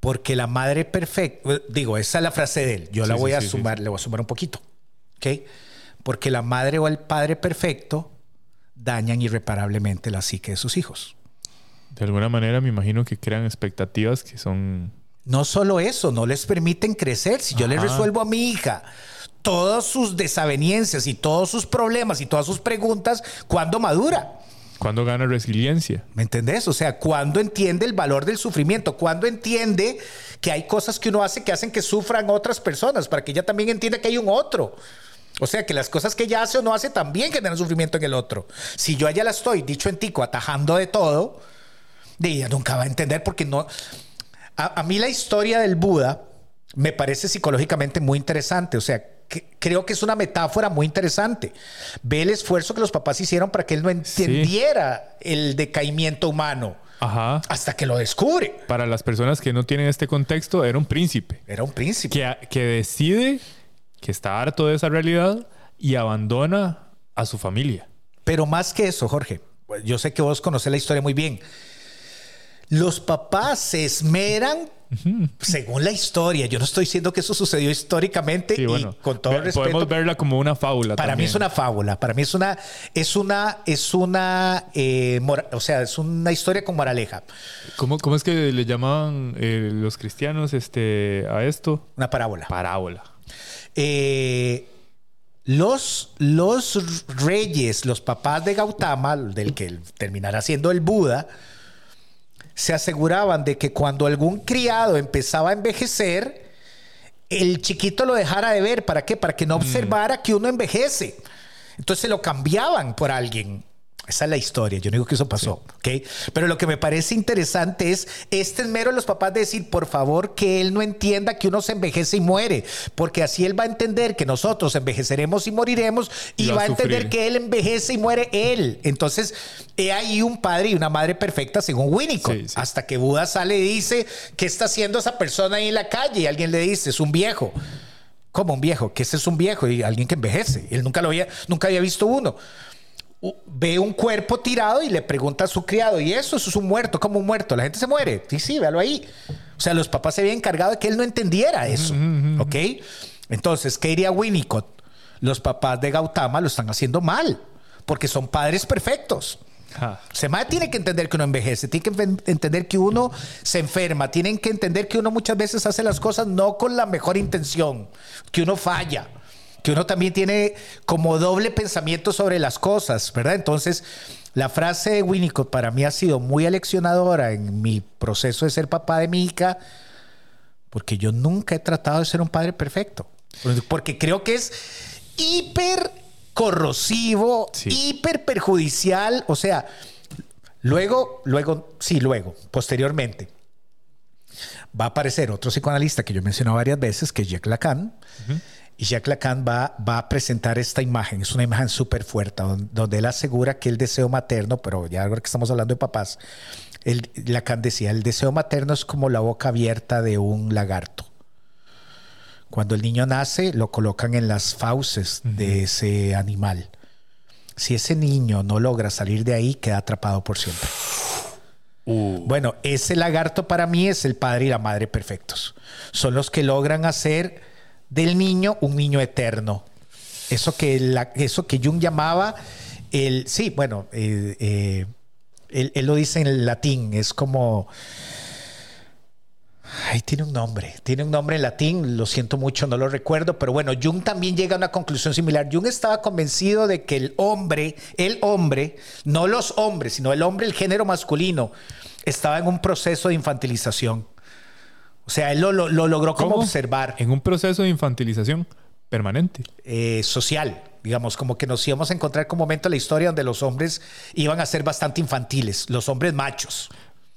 B: Porque la madre perfecta, digo, esa es la frase de él, yo la voy a sumar, le voy a sumar un poquito. ¿Ok? Porque la madre o el padre perfecto dañan irreparablemente la psique de sus hijos.
C: De alguna manera me imagino que crean expectativas que son...
B: No solo eso, no les permiten crecer. Si yo le resuelvo a mi hija todas sus desavenencias y todos sus problemas y todas sus preguntas cuando madura.
C: Cuando gana resiliencia.
B: ¿Me entendés? O sea, cuando entiende el valor del sufrimiento, cuando entiende que hay cosas que uno hace que hacen que sufran otras personas, para que ella también entienda que hay un otro. O sea, que las cosas que ella hace o no hace también generan sufrimiento en el otro. Si yo allá la estoy, dicho en tico, atajando de todo, ella nunca va a entender porque no... A, a mí la historia del Buda me parece psicológicamente muy interesante. O sea, creo que es una metáfora muy interesante. Ve el esfuerzo que los papás hicieron para que él no entendiera el decaimiento humano. Hasta que lo descubre.
C: Para las personas que no tienen este contexto, era un príncipe.
B: Era un príncipe.
C: Que, que decide que está harto de esa realidad y abandona a su familia.
B: Pero más que eso, Jorge, yo sé que vos conocés la historia muy bien. Los papás se esmeran según la historia, yo no estoy diciendo que eso sucedió históricamente y con todo respeto.
C: Podemos verla como una fábula.
B: Para mí es una fábula. Para mí es una, es una, es una, eh, o sea, es una historia con moraleja.
C: ¿Cómo, cómo es que le llamaban eh, los cristianos este, a esto?
B: Una parábola.
C: Parábola.
B: Eh, los, los reyes, los papás de Gautama, del que terminará siendo el Buda, se aseguraban de que cuando algún criado empezaba a envejecer, el chiquito lo dejara de ver. ¿Para qué? Para que no mm. observara que uno envejece. Entonces lo cambiaban por alguien. Esa es la historia. Yo no digo que eso pasó, ¿ok? Pero lo que me parece interesante es este esmero de los papás de decir, por favor, que él no entienda que uno se envejece y muere, porque así él va a entender que nosotros envejeceremos y moriremos y, va, a entender que él envejece y muere él. Entonces, he ahí un padre y una madre perfecta según Winnicott. Hasta que Buda sale y dice, ¿qué está haciendo esa persona ahí en la calle? Y alguien le dice, es un viejo. ¿Cómo un viejo? Que ese es un viejo y alguien que envejece. Él nunca lo había, nunca había visto uno ve un cuerpo tirado y le pregunta a su criado, ¿y eso? Eso es un muerto, como un muerto. La gente se muere. Sí, sí, véalo ahí. O sea, los papás se habían encargado de que él no entendiera eso. ¿Ok? Entonces, ¿qué diría Winnicott? Los papás de Gautama lo están haciendo mal, porque son padres perfectos. Se tiene que entender que uno envejece, tiene que entender que uno se enferma, tienen que entender que uno muchas veces hace las cosas no con la mejor intención, que uno falla que uno también tiene como doble pensamiento sobre las cosas, ¿verdad? Entonces, la frase de Winnicott para mí ha sido muy aleccionadora en mi proceso de ser papá de mi hija, porque yo nunca he tratado de ser un padre perfecto, porque creo que es hiper corrosivo, hiper perjudicial, o sea, luego, luego, sí, luego, posteriormente, va a aparecer otro psicoanalista que yo he mencionado varias veces, que es Jack Lacan, Y Jacques Lacan va, va a presentar esta imagen, es una imagen súper fuerte, donde, él asegura que el deseo materno, pero ya ahora que estamos hablando de papás, el, Lacan decía, el deseo materno es como la boca abierta de un lagarto. Cuando el niño nace, lo colocan en las fauces de ese animal. Si ese niño no logra salir de ahí, queda atrapado por siempre. Uh. Bueno, ese lagarto para mí es el padre y la madre perfectos. Son los que logran hacer del niño un niño eterno. Eso que, eso que Jung llamaba el... Sí, bueno, eh, eh, él, lo dice en latín, es como... Ay, tiene un nombre, tiene un nombre en latín, lo siento mucho, no lo recuerdo, pero bueno, Jung también llega a una conclusión similar. Jung estaba convencido de que el hombre, el hombre, no los hombres, sino el hombre, el género masculino, estaba en un proceso de infantilización. O sea, él lo, logró como observar.
C: En un proceso de infantilización permanente.
B: Eh, social, digamos, como que nos íbamos a encontrar con un momento en la historia donde los hombres iban a ser bastante infantiles, los hombres machos.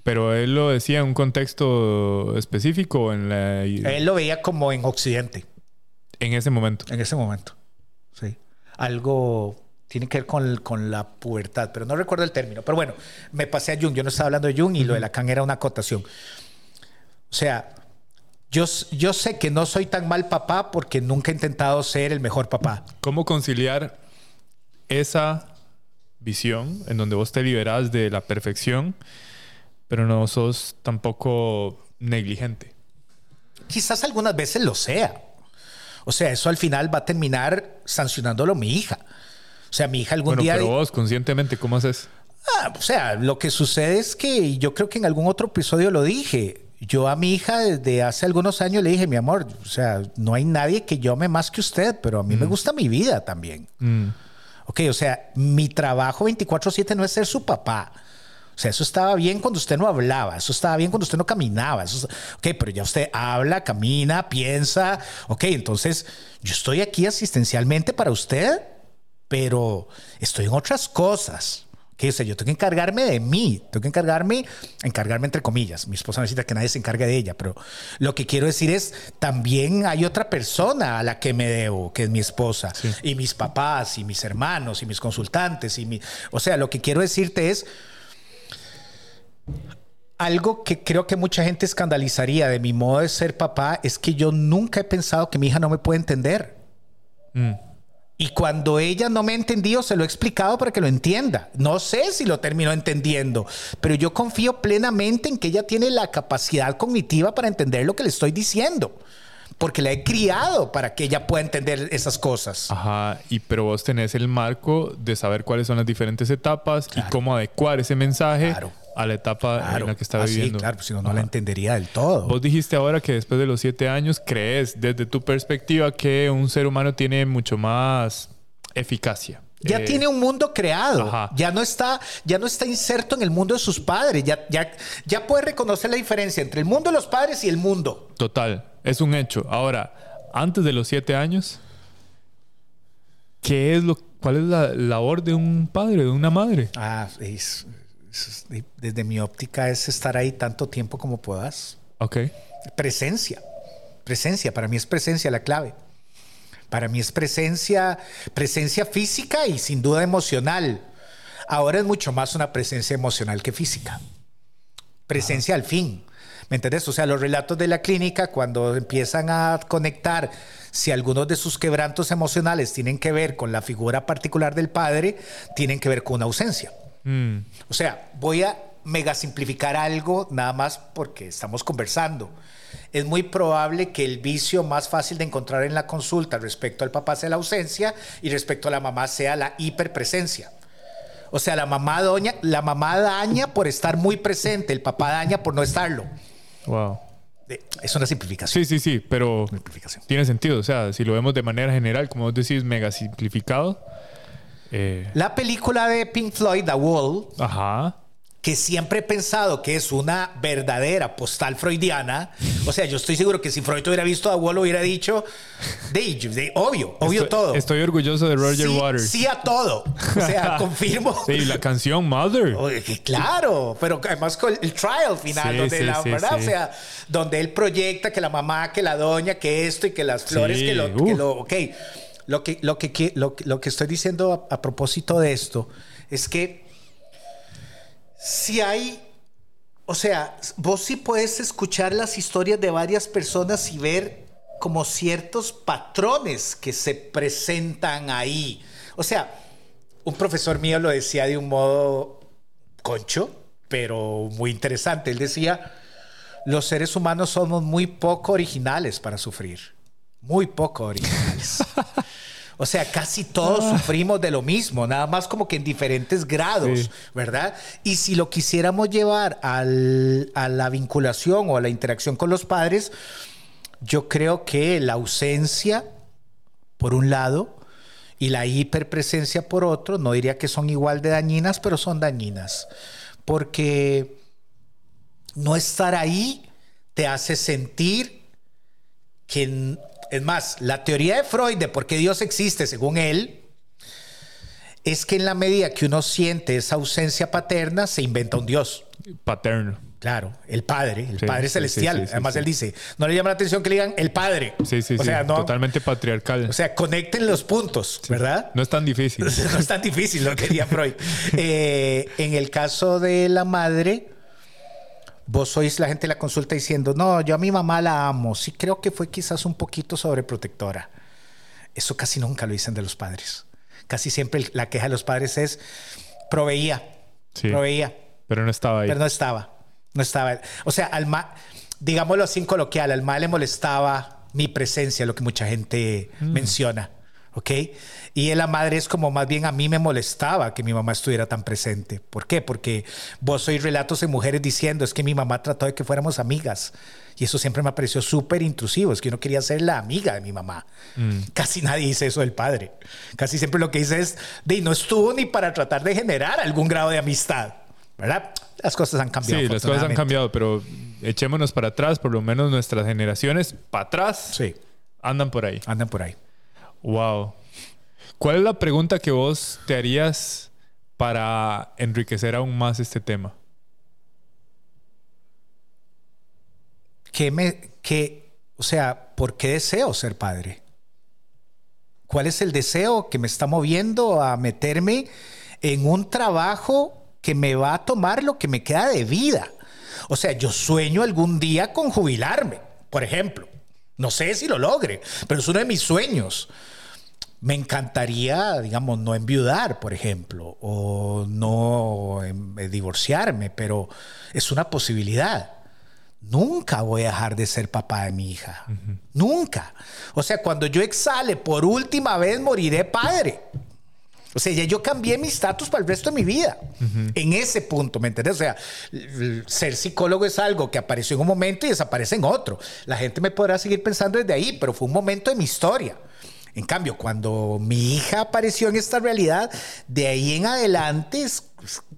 C: Pero él lo decía en un contexto específico en la...
B: Él lo veía como en Occidente.
C: En ese momento.
B: En ese momento, sí. Algo tiene que ver con, con, la pubertad, pero no recuerdo el término. Pero bueno, me pasé a Jung, yo no estaba hablando de Jung y lo de Lacan era una acotación. O sea, yo, yo sé que no soy tan mal papá porque nunca he intentado ser el mejor papá.
C: ¿Cómo conciliar esa visión en donde vos te liberás de la perfección, pero no sos tampoco negligente?
B: Quizás algunas veces lo sea. O sea, eso al final va a terminar sancionándolo mi hija. O sea, mi hija algún
C: bueno,
B: día...
C: Pero vos, conscientemente, ¿cómo haces?
B: Ah, o sea, lo que sucede es que yo creo que en algún otro episodio lo dije yo a mi hija desde hace algunos años le dije, mi amor, o sea, no hay nadie que yo ame más que usted, pero a mí me mm. gusta mi vida también. Mm. Ok, o sea, mi trabajo 24/7 no es ser su papá. O sea, eso estaba bien cuando usted no hablaba, eso estaba bien cuando usted no caminaba. Eso, ok, pero ya usted habla, camina, piensa. Ok, entonces yo estoy aquí asistencialmente para usted, pero estoy en otras cosas que yo tengo que encargarme de mí, tengo que encargarme, encargarme entre comillas. Mi esposa necesita que nadie se encargue de ella, pero lo que quiero decir es, también hay otra persona a la que me debo, que es mi esposa, y mis papás, y mis hermanos, y mis consultantes, y mi... O sea, lo que quiero decirte es algo que creo que mucha gente escandalizaría de mi modo de ser papá es que yo nunca he pensado que mi hija no me puede entender. Mm. Y cuando ella no me ha entendido, se lo he explicado para que lo entienda. No sé si lo terminó entendiendo, pero yo confío plenamente en que ella tiene la capacidad cognitiva para entender lo que le estoy diciendo. Porque la he criado para que ella pueda entender esas cosas.
C: Ajá, y pero vos tenés el marco de saber cuáles son las diferentes etapas y cómo adecuar ese mensaje claro a la etapa en la que estaba ah, viviendo.
B: Sí, claro, pues si no, no la entendería del todo.
C: Vos dijiste ahora que después de los siete años crees desde tu perspectiva que un ser humano tiene mucho más eficacia.
B: Ya eh, tiene un mundo creado. Ya no está, ya no está inserto en el mundo de sus padres. Ya, ya, ya puede reconocer la diferencia entre el mundo de los padres y el mundo.
C: Total, es un hecho. Ahora, antes de los siete años, ¿qué es lo, cuál es la labor de un padre, de una madre?
B: Ah, es, desde mi óptica es estar ahí tanto tiempo como puedas.
C: Ok.
B: Presencia. Presencia. Para mí es presencia la clave. Para mí es presencia, presencia física y sin duda emocional. Ahora es mucho más una presencia emocional que física. Presencia al fin. ¿Me entiendes? O sea, los relatos de la clínica, cuando empiezan a conectar si algunos de sus quebrantos emocionales tienen que ver con la figura particular del padre, tienen que ver con una ausencia. Mm. O sea, voy a mega simplificar algo nada más porque estamos conversando. Es muy probable que el vicio más fácil de encontrar en la consulta respecto al papá sea la ausencia y respecto a la mamá sea la hiperpresencia. O sea, la mamá, doña, la mamá daña por estar muy presente, el papá daña por no estarlo.
C: Wow.
B: Es una simplificación.
C: Sí, sí, sí, pero tiene sentido. O sea, si lo vemos de manera general, como vos decís, mega simplificado,
B: eh, la película de Pink Floyd, The Wall,
C: Ajá.
B: que siempre he pensado que es una verdadera postal freudiana. O sea, yo estoy seguro que si Freud hubiera visto a Wall hubiera dicho, de, obvio, obvio todo.
C: Estoy orgulloso de Roger Waters.
B: Sí a todo. O sea, *laughs* confirmo.
C: Sí, la canción Mother.
B: claro, pero además con el trial final, donde la verdad, o sea, donde él proyecta que la mamá, que la doña, que esto y que las flores, que lo, que lo, ok. Lo que, lo que, lo, que estoy diciendo a propósito de esto es que si hay, o sea, vos sí puedes escuchar las historias de varias personas y ver como ciertos patrones que se presentan ahí. O sea, un profesor mío lo decía de un modo concho, pero muy interesante. Él decía, los seres humanos somos muy poco originales para sufrir. Muy poco originales. O sea, casi todos ah. sufrimos de lo mismo, nada más como que en diferentes grados, ¿verdad? Y si lo quisiéramos llevar a la vinculación o a la interacción con los padres, yo creo que la ausencia, por un lado, y la hiperpresencia por otro, no diría que son igual de dañinas, pero son dañinas. Porque no estar ahí te hace sentir que es más, la teoría de Freud de por qué Dios existe, según él, es que en la medida que uno siente esa ausencia paterna, se inventa un Dios.
C: Paterno.
B: Claro, el Padre, el Padre Celestial. Además, él dice, no le llama la atención que le digan el Padre.
C: Sí, sí, o sea, no, totalmente patriarcal.
B: O sea, conecten los puntos, ¿verdad?
C: No es tan difícil. *laughs*
B: no es tan difícil lo que quería Freud. *laughs* Eh, en el caso de la madre, vos sois la gente de la consulta diciendo, no, yo a mi mamá la amo. Sí creo que fue quizás un poquito sobreprotectora. Eso casi nunca lo dicen de los padres. Casi siempre la queja de los padres es, proveía, proveía.
C: Pero no estaba ahí.
B: Pero no estaba, no estaba. O sea, al digámoslo así en coloquial, al mal le molestaba mi presencia, lo que mucha gente mm. menciona. ¿Ok? Y la madre es como más bien a mí me molestaba que mi mamá estuviera tan presente. ¿Por qué? Porque vos sois relatos de mujeres diciendo es que mi mamá trató de que fuéramos amigas. Y eso siempre me pareció súper intrusivo, es que yo no quería ser la amiga de mi mamá. Mm. Casi nadie dice eso del padre. Casi siempre lo que dice es, de no estuvo ni para tratar de generar algún grado de amistad. ¿Verdad? Las cosas han cambiado.
C: Sí, las cosas han cambiado, pero echémonos para atrás, por lo menos nuestras generaciones para atrás.
B: Sí.
C: Andan por ahí.
B: Andan por ahí.
C: Wow. ¿Cuál es la pregunta que vos te harías para enriquecer aún más este tema?
B: ¿Qué me, qué, o sea, ¿por qué deseo ser padre? ¿Cuál es el deseo que me está moviendo a meterme en un trabajo que me va a tomar lo que me queda de vida? O sea, yo sueño algún día con jubilarme, por ejemplo. No sé si lo logre, pero es uno de mis sueños. Me encantaría, digamos, no enviudar, por ejemplo, o no em, eh, divorciarme, pero es una posibilidad. Nunca voy a dejar de ser papá de mi hija. Nunca. O sea, cuando yo exhale por última vez, moriré padre. O sea, ya yo cambié mi estatus para el resto de mi vida. En ese punto, ¿me entiendes? O sea, ser psicólogo es algo que apareció en un momento y desaparece en otro. La gente me podrá seguir pensando desde ahí, pero fue un momento de mi historia. En cambio, cuando mi hija apareció en esta realidad, de ahí en adelante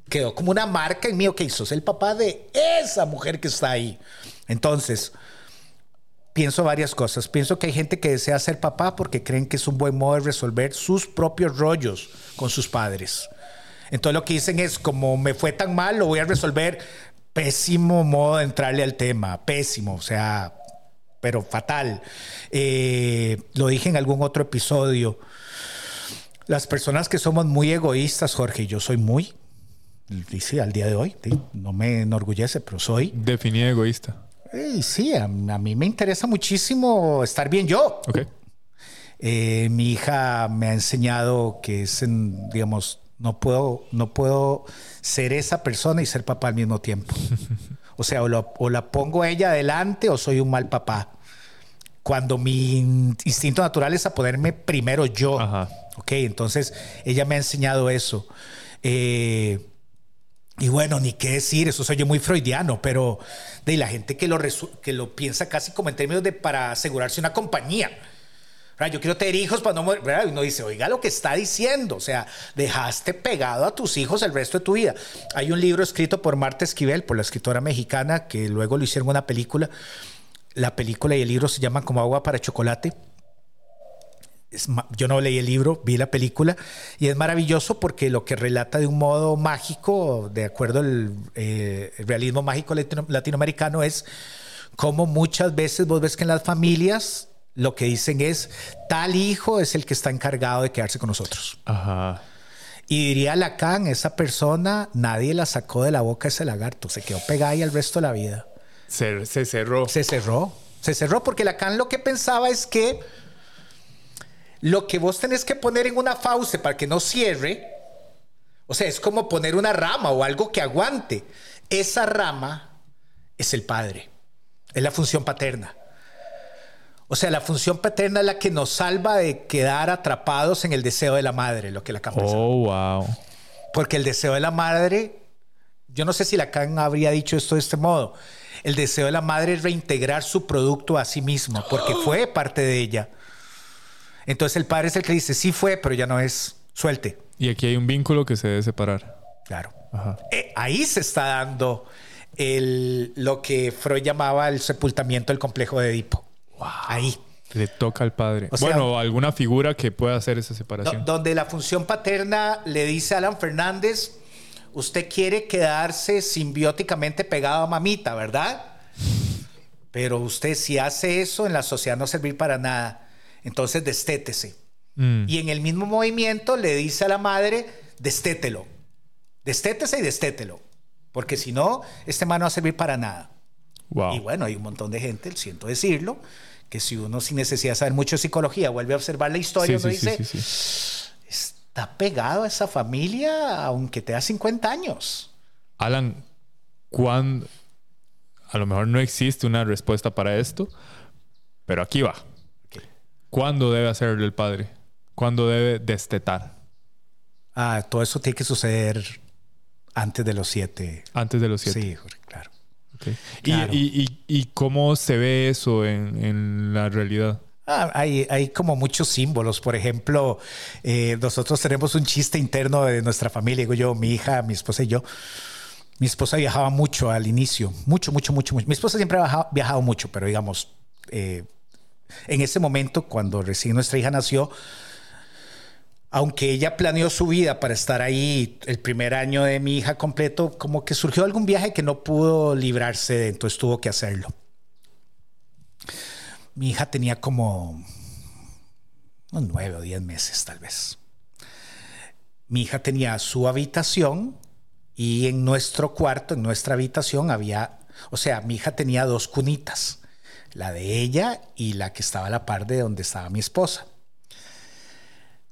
B: quedó como una marca en mí, ok, sos el papá de esa mujer que está ahí. Entonces, pienso varias cosas. Pienso que hay gente que desea ser papá porque creen que es un buen modo de resolver sus propios rollos con sus padres. Entonces lo que dicen es, como me fue tan mal, lo voy a resolver. Pésimo modo de entrarle al tema, pésimo, o sea, pero fatal. Eh, lo dije en algún otro episodio. Las personas que somos muy egoístas, Jorge, yo soy muy, y sí, al día de hoy, no me enorgullece, pero soy.
C: Definí egoísta
B: sí, a, mí me interesa muchísimo estar bien yo. Eh, mi hija me ha enseñado que es, digamos, no puedo, no puedo ser esa persona y ser papá al mismo tiempo. *laughs* O sea, o, la pongo a ella adelante o soy un mal papá. Cuando mi instinto natural es a ponerme primero yo. Ok, entonces ella me ha enseñado eso. Eh, y bueno, ni qué decir, eso soy yo muy freudiano, pero de la gente que lo, que lo piensa casi como en términos de para asegurarse una compañía. Yo quiero tener hijos para no morir. Uno dice, oiga lo que está diciendo. O sea, dejaste pegado a tus hijos el resto de tu vida. Hay un libro escrito por Marta Esquivel, por la escritora mexicana, que luego lo hicieron una película. La película y el libro se llaman como agua para chocolate. Yo no leí el libro, vi la película y es maravilloso porque lo que relata de un modo mágico, de acuerdo al eh, realismo mágico latinoamericano, es cómo muchas veces vos ves que en las familias lo que dicen es, tal hijo es el que está encargado de quedarse con nosotros. Ajá. Y diría Lacan, esa persona, nadie la sacó de la boca ese lagarto, se quedó pegada ahí el resto de la vida.
C: Se, se cerró.
B: Se cerró. Se cerró porque Lacan lo que pensaba es que lo que vos tenés que poner en una fauce para que no cierre, o sea, es como poner una rama o algo que aguante. Esa rama es el padre, es la función paterna. O sea, la función paterna es la que nos salva de quedar atrapados en el deseo de la madre, lo que Lacan pensaba.
C: Oh, wow.
B: Porque el deseo de la madre, yo no sé si Lacan habría dicho esto de este modo. El deseo de la madre es reintegrar su producto a sí mismo, porque fue parte de ella. Entonces el padre es el que dice, sí fue, pero ya no es, suelte.
C: Y aquí hay un vínculo que se debe separar.
B: Claro. Eh, ahí se está dando el, lo que Freud llamaba el sepultamiento del complejo de Edipo. Ahí.
C: Le toca al padre. bueno, alguna figura que pueda hacer esa separación.
B: donde la función paterna le dice a Alan Fernández, usted quiere quedarse simbióticamente pegado a mamita, ¿verdad? Pero usted si hace eso en la sociedad no servir para nada. Entonces destétese. Mm. Y en el mismo movimiento le dice a la madre, destételo. Destétese y destételo. Porque si no, este man no va a servir para nada. Y bueno, hay un montón de gente, siento decirlo, que si uno sin necesidad de saber mucho de psicología vuelve a observar la historia, uno dice, está pegado a esa familia aunque te da 50 años.
C: Alan, ¿cuándo? A lo mejor no existe una respuesta para esto, pero aquí va. ¿Cuándo debe hacerlo el padre? ¿Cuándo debe destetar?
B: Ah, todo eso tiene que suceder antes de los siete.
C: Antes de los siete.
B: Sí, claro.
C: ¿Y, cómo se ve eso en, la realidad?
B: Ah, hay, hay, como muchos símbolos. Por ejemplo, eh, nosotros tenemos un chiste interno de nuestra familia, digo yo, mi hija, mi esposa y yo. Mi esposa viajaba mucho al inicio, mucho, mucho, mucho, mucho. Mi esposa siempre ha viajado, mucho, pero digamos, eh, en ese momento, cuando recién nuestra hija nació, aunque ella planeó su vida para estar ahí el primer año de mi hija completo, como que surgió algún viaje que no pudo librarse de, entonces tuvo que hacerlo. Mi hija tenía como nueve o diez meses tal vez. Mi hija tenía su habitación y en nuestro cuarto, en nuestra habitación había, o sea, mi hija tenía dos cunitas, la de ella y la que estaba a la par de donde estaba mi esposa.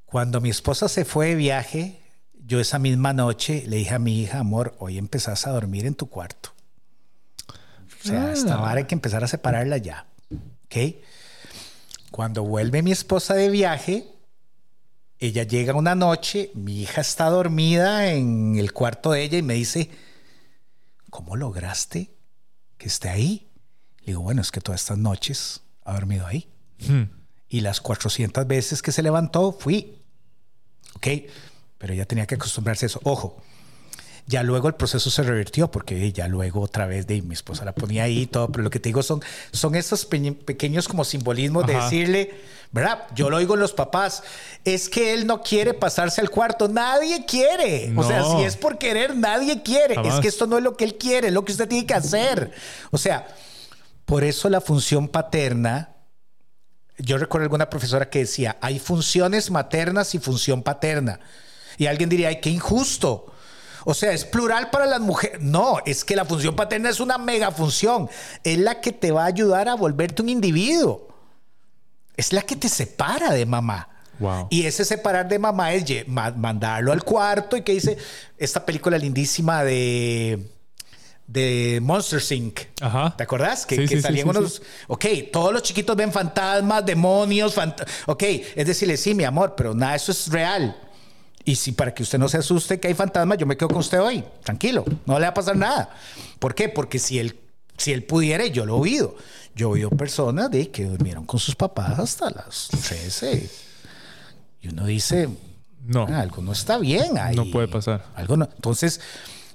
B: Cuando mi esposa se fue de viaje, yo esa misma noche le dije a mi hija, amor, hoy empezás a dormir en tu cuarto. O sea, esta ah. hay que empezar a separarla ya. ¿Ok? Cuando vuelve mi esposa de viaje, ella llega una noche, mi hija está dormida en el cuarto de ella y me dice, ¿cómo lograste que esté ahí? Digo, bueno, es que todas estas noches ha dormido ahí. Hmm. Y las 400 veces que se levantó, fui ¿ok? Pero ella tenía que acostumbrarse a eso. Ojo, ya luego el proceso se revirtió porque ya luego otra vez de mi esposa la ponía ahí y todo, pero lo que te digo son, son estos pequeños como simbolismos de decirle, ¿verdad? Yo lo oigo en los papás, es que él no quiere pasarse al cuarto, nadie quiere. O sea, si es por querer, nadie quiere. Es que esto no es lo que él quiere, es lo que usted tiene que hacer. O sea, por eso la función paterna yo recuerdo alguna profesora que decía, hay funciones maternas y función paterna. Y alguien diría, ay, qué injusto. O sea, es plural para las mujeres. No, es que la función paterna es una mega función. Es la que te va a ayudar a volverte un individuo. Es la que te separa de mamá. Y ese separar de mamá es mandarlo al cuarto y que dice esta película lindísima de de Monster Inc. Ajá. ¿Te acordás? Que, salían unos. Ok, todos los chiquitos ven fantasmas, demonios. ok, es decirle, sí, mi amor, pero nada, eso es real. Y si para que usted no se asuste que hay fantasmas, yo me quedo con usted hoy. Tranquilo, no le va a pasar nada. ¿Por qué? Porque si el Si él pudiera, yo lo he oído. Yo he oído personas de que durmieron con sus papás hasta las 13. Y uno dice, no, ah, algo no está bien ahí.
C: No puede pasar.
B: Algo no. Entonces,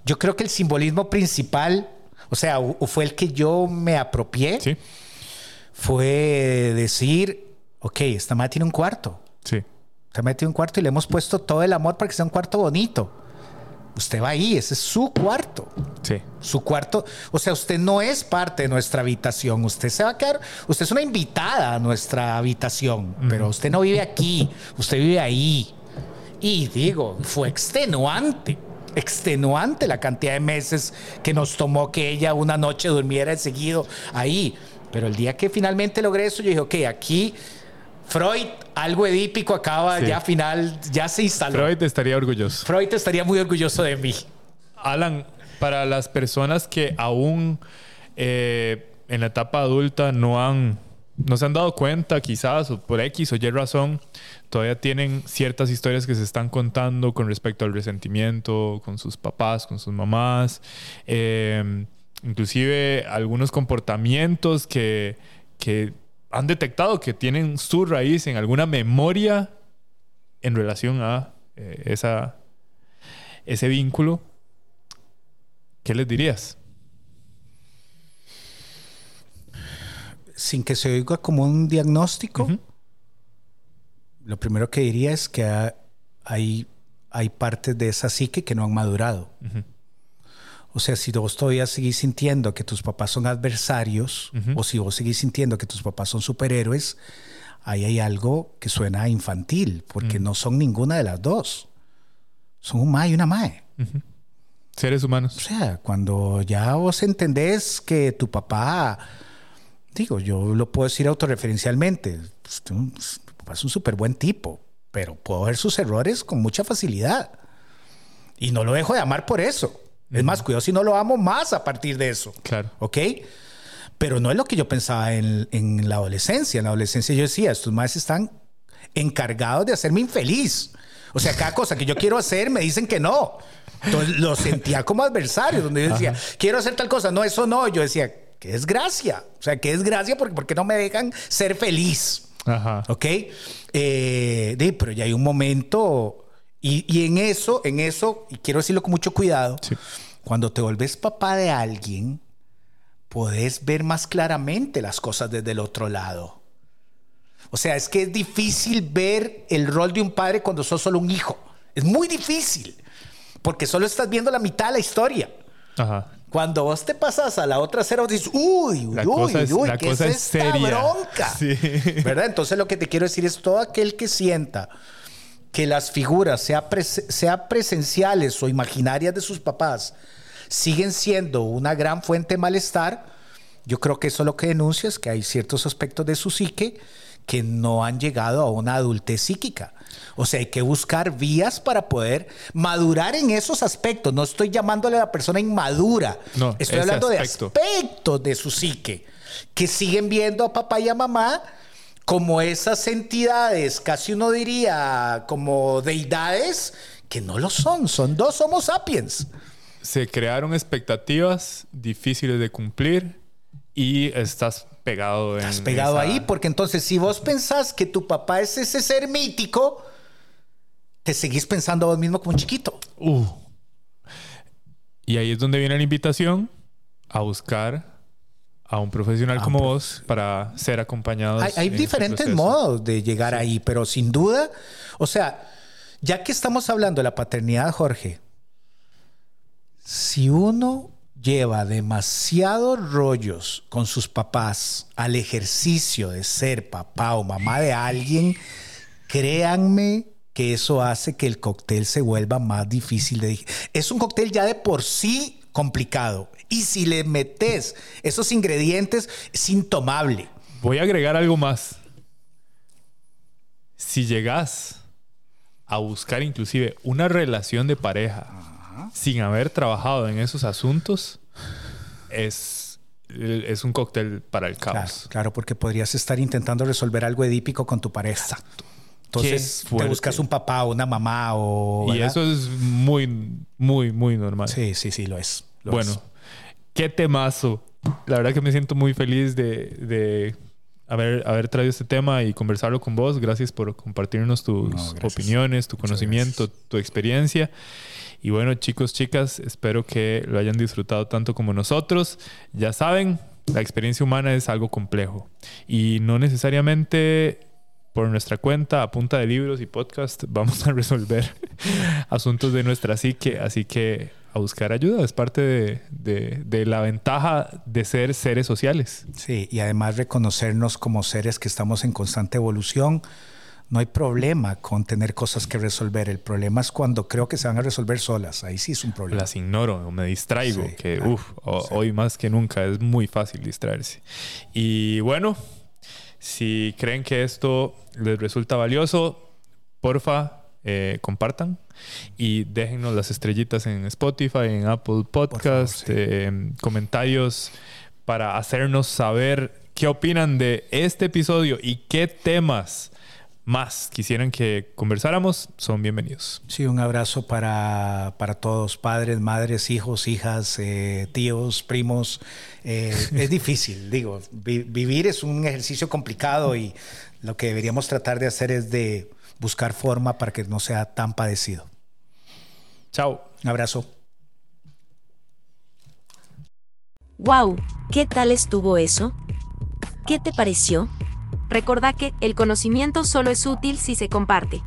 B: yo creo que el simbolismo principal, o sea, fue el que yo me apropié,
C: sí.
B: fue decir, ok, esta madre tiene un cuarto.
C: Sí.
B: Esta madre tiene un cuarto y le hemos puesto todo el amor para que sea un cuarto bonito. Usted va ahí, ese es su cuarto.
C: Sí.
B: Su cuarto. O sea, usted no es parte de nuestra habitación. Usted se va a quedar. Usted es una invitada a nuestra habitación. Pero usted no vive aquí. Usted vive ahí. Y digo, fue extenuante. Extenuante la cantidad de meses que nos tomó que ella una noche durmiera seguido ahí. Pero el día que finalmente logré eso, yo dije, ok, aquí Freud, algo edípico acaba ya final, ya se instaló.
C: Freud estaría orgulloso.
B: Freud estaría muy orgulloso de mí.
C: Alan, para las personas que aún eh, en la etapa adulta no han, no se han dado cuenta, quizás, o por X o Y razón, todavía tienen ciertas historias que se están contando con respecto al resentimiento con sus papás, con sus mamás, eh, inclusive algunos comportamientos que, que han detectado que tienen su raíz en alguna memoria en relación a eh, esa, ese vínculo, ¿qué les dirías?
B: Sin que se oiga como un diagnóstico, lo primero que diría es que hay, hay partes de esa psique que no han madurado. O sea, si vos todavía seguís sintiendo que tus papás son adversarios, o si vos seguís sintiendo que tus papás son superhéroes, ahí hay algo que suena infantil, porque no son ninguna de las dos. Son un mae y una mae.
C: Seres humanos.
B: O sea, cuando ya vos entendés que tu papá, digo, yo lo puedo decir autorreferencialmente, pues, es un súper buen tipo, pero puedo ver sus errores con mucha facilidad. Y no lo dejo de amar por eso. Es más, cuidado si no lo amo más a partir de eso.
C: Claro.
B: ¿Ok? Pero no es lo que yo pensaba en, la adolescencia. En la adolescencia yo decía, estos más están encargados de hacerme infeliz. O sea, cada cosa que yo quiero hacer me dicen que no. Entonces lo sentía como adversario, donde yo decía, quiero hacer tal cosa, no, eso no. Yo decía, qué desgracia. O sea, qué desgracia porque, porque no me dejan ser feliz.
C: Ajá.
B: ¿Ok? Eh, pero ya hay un momento y, en eso, en eso, y quiero decirlo con mucho cuidado, cuando te volvés papá de alguien, podés ver más claramente las cosas desde el otro lado. O sea, es que es difícil ver el rol de un padre cuando sos solo un hijo. Es muy difícil, porque solo estás viendo la mitad de la historia. Cuando vos te pasas a la otra cera, dices, uy, uy, uy, uy, ¿qué es, esta bronca? *laughs* ¿Verdad? Entonces lo que te quiero decir es todo aquel que sienta que las figuras, sea, sea presenciales o imaginarias de sus papás, siguen siendo una gran fuente de malestar, yo creo que eso lo que denuncia es que hay ciertos aspectos de su psique que no han llegado a una adultez psíquica. O sea, hay que buscar vías para poder madurar en esos aspectos. No estoy llamándole a la persona inmadura.
C: No,
B: estoy hablando de aspectos de su psique que siguen viendo a papá y a mamá como esas entidades, casi uno diría como deidades, que no lo son, son dos Homo sapiens.
C: Se crearon expectativas difíciles de cumplir y estás pegado
B: en Estás pegado ahí, porque entonces si vos pensás que tu papá es ese ser mítico, te seguís pensando vos mismo como un chiquito.
C: Uh. Y ahí es donde viene la invitación a buscar a un profesional como vos para ser acompañados.
B: Hay, hay este diferentes modos de llegar ahí, pero sin duda, o sea, ya que estamos hablando de la paternidad, Jorge, si uno lleva demasiados rollos con sus papás al ejercicio de ser papá o mamá de alguien, créanme que eso hace que el cóctel se vuelva más difícil de Es un cóctel ya de por sí complicado. Y si le metes esos ingredientes, es intomable.
C: Voy a agregar algo más. Si llegas a buscar inclusive una relación de pareja sin haber trabajado en esos asuntos, es, es un cóctel para el caos.
B: Claro, porque podrías estar intentando resolver algo edípico con tu pareja.
C: Exacto.
B: Entonces te buscas un papá o una mamá o...
C: Y eso es muy, muy, muy normal.
B: Sí, sí, sí, lo es.
C: bueno, qué temazo la verdad que me siento muy feliz de, haber, haber traído este tema y conversarlo con vos. Gracias por compartirnos tus opiniones, tu conocimiento, tu experiencia. Y bueno, chicos, chicas, espero que lo hayan disfrutado tanto como nosotros. Ya saben, la experiencia humana es algo complejo y no necesariamente por nuestra cuenta, a punta de libros y podcast, *laughs* vamos a resolver *laughs* asuntos de nuestra psique. Así que a buscar ayuda es parte de, la ventaja de ser seres sociales.
B: Sí, y además reconocernos como seres que estamos en constante evolución. No hay problema con tener cosas que resolver. El problema es cuando creo que se van a resolver solas. Ahí sí es un problema.
C: Las ignoro o me distraigo, que hoy más que nunca es muy fácil distraerse. Y bueno, si creen que esto les resulta valioso, porfa, eh, compartan y déjennos las estrellitas en Spotify, en Apple Podcast, eh, comentarios para hacernos saber qué opinan de este episodio y qué temas más quisieran que conversáramos, son bienvenidos.
B: Sí, un abrazo para, todos, padres, madres, hijos, hijas, eh, tíos, primos. es *laughs* difícil, digo, vivir es un ejercicio complicado y lo que deberíamos tratar de hacer es de buscar forma para que no sea tan padecido.
C: Chao.
B: Un abrazo.
A: Wow, ¿qué tal estuvo eso? ¿Qué te pareció? Recordá que el conocimiento solo es útil si se comparte.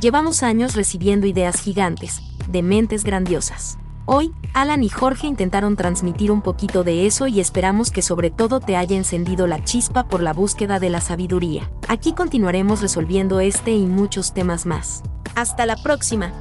A: Llevamos años recibiendo ideas gigantes, de mentes grandiosas. Hoy, Alan y Jorge intentaron transmitir un poquito de eso y esperamos que sobre todo te haya encendido la chispa por la búsqueda de la sabiduría. Aquí continuaremos resolviendo este y muchos temas más. Hasta la próxima.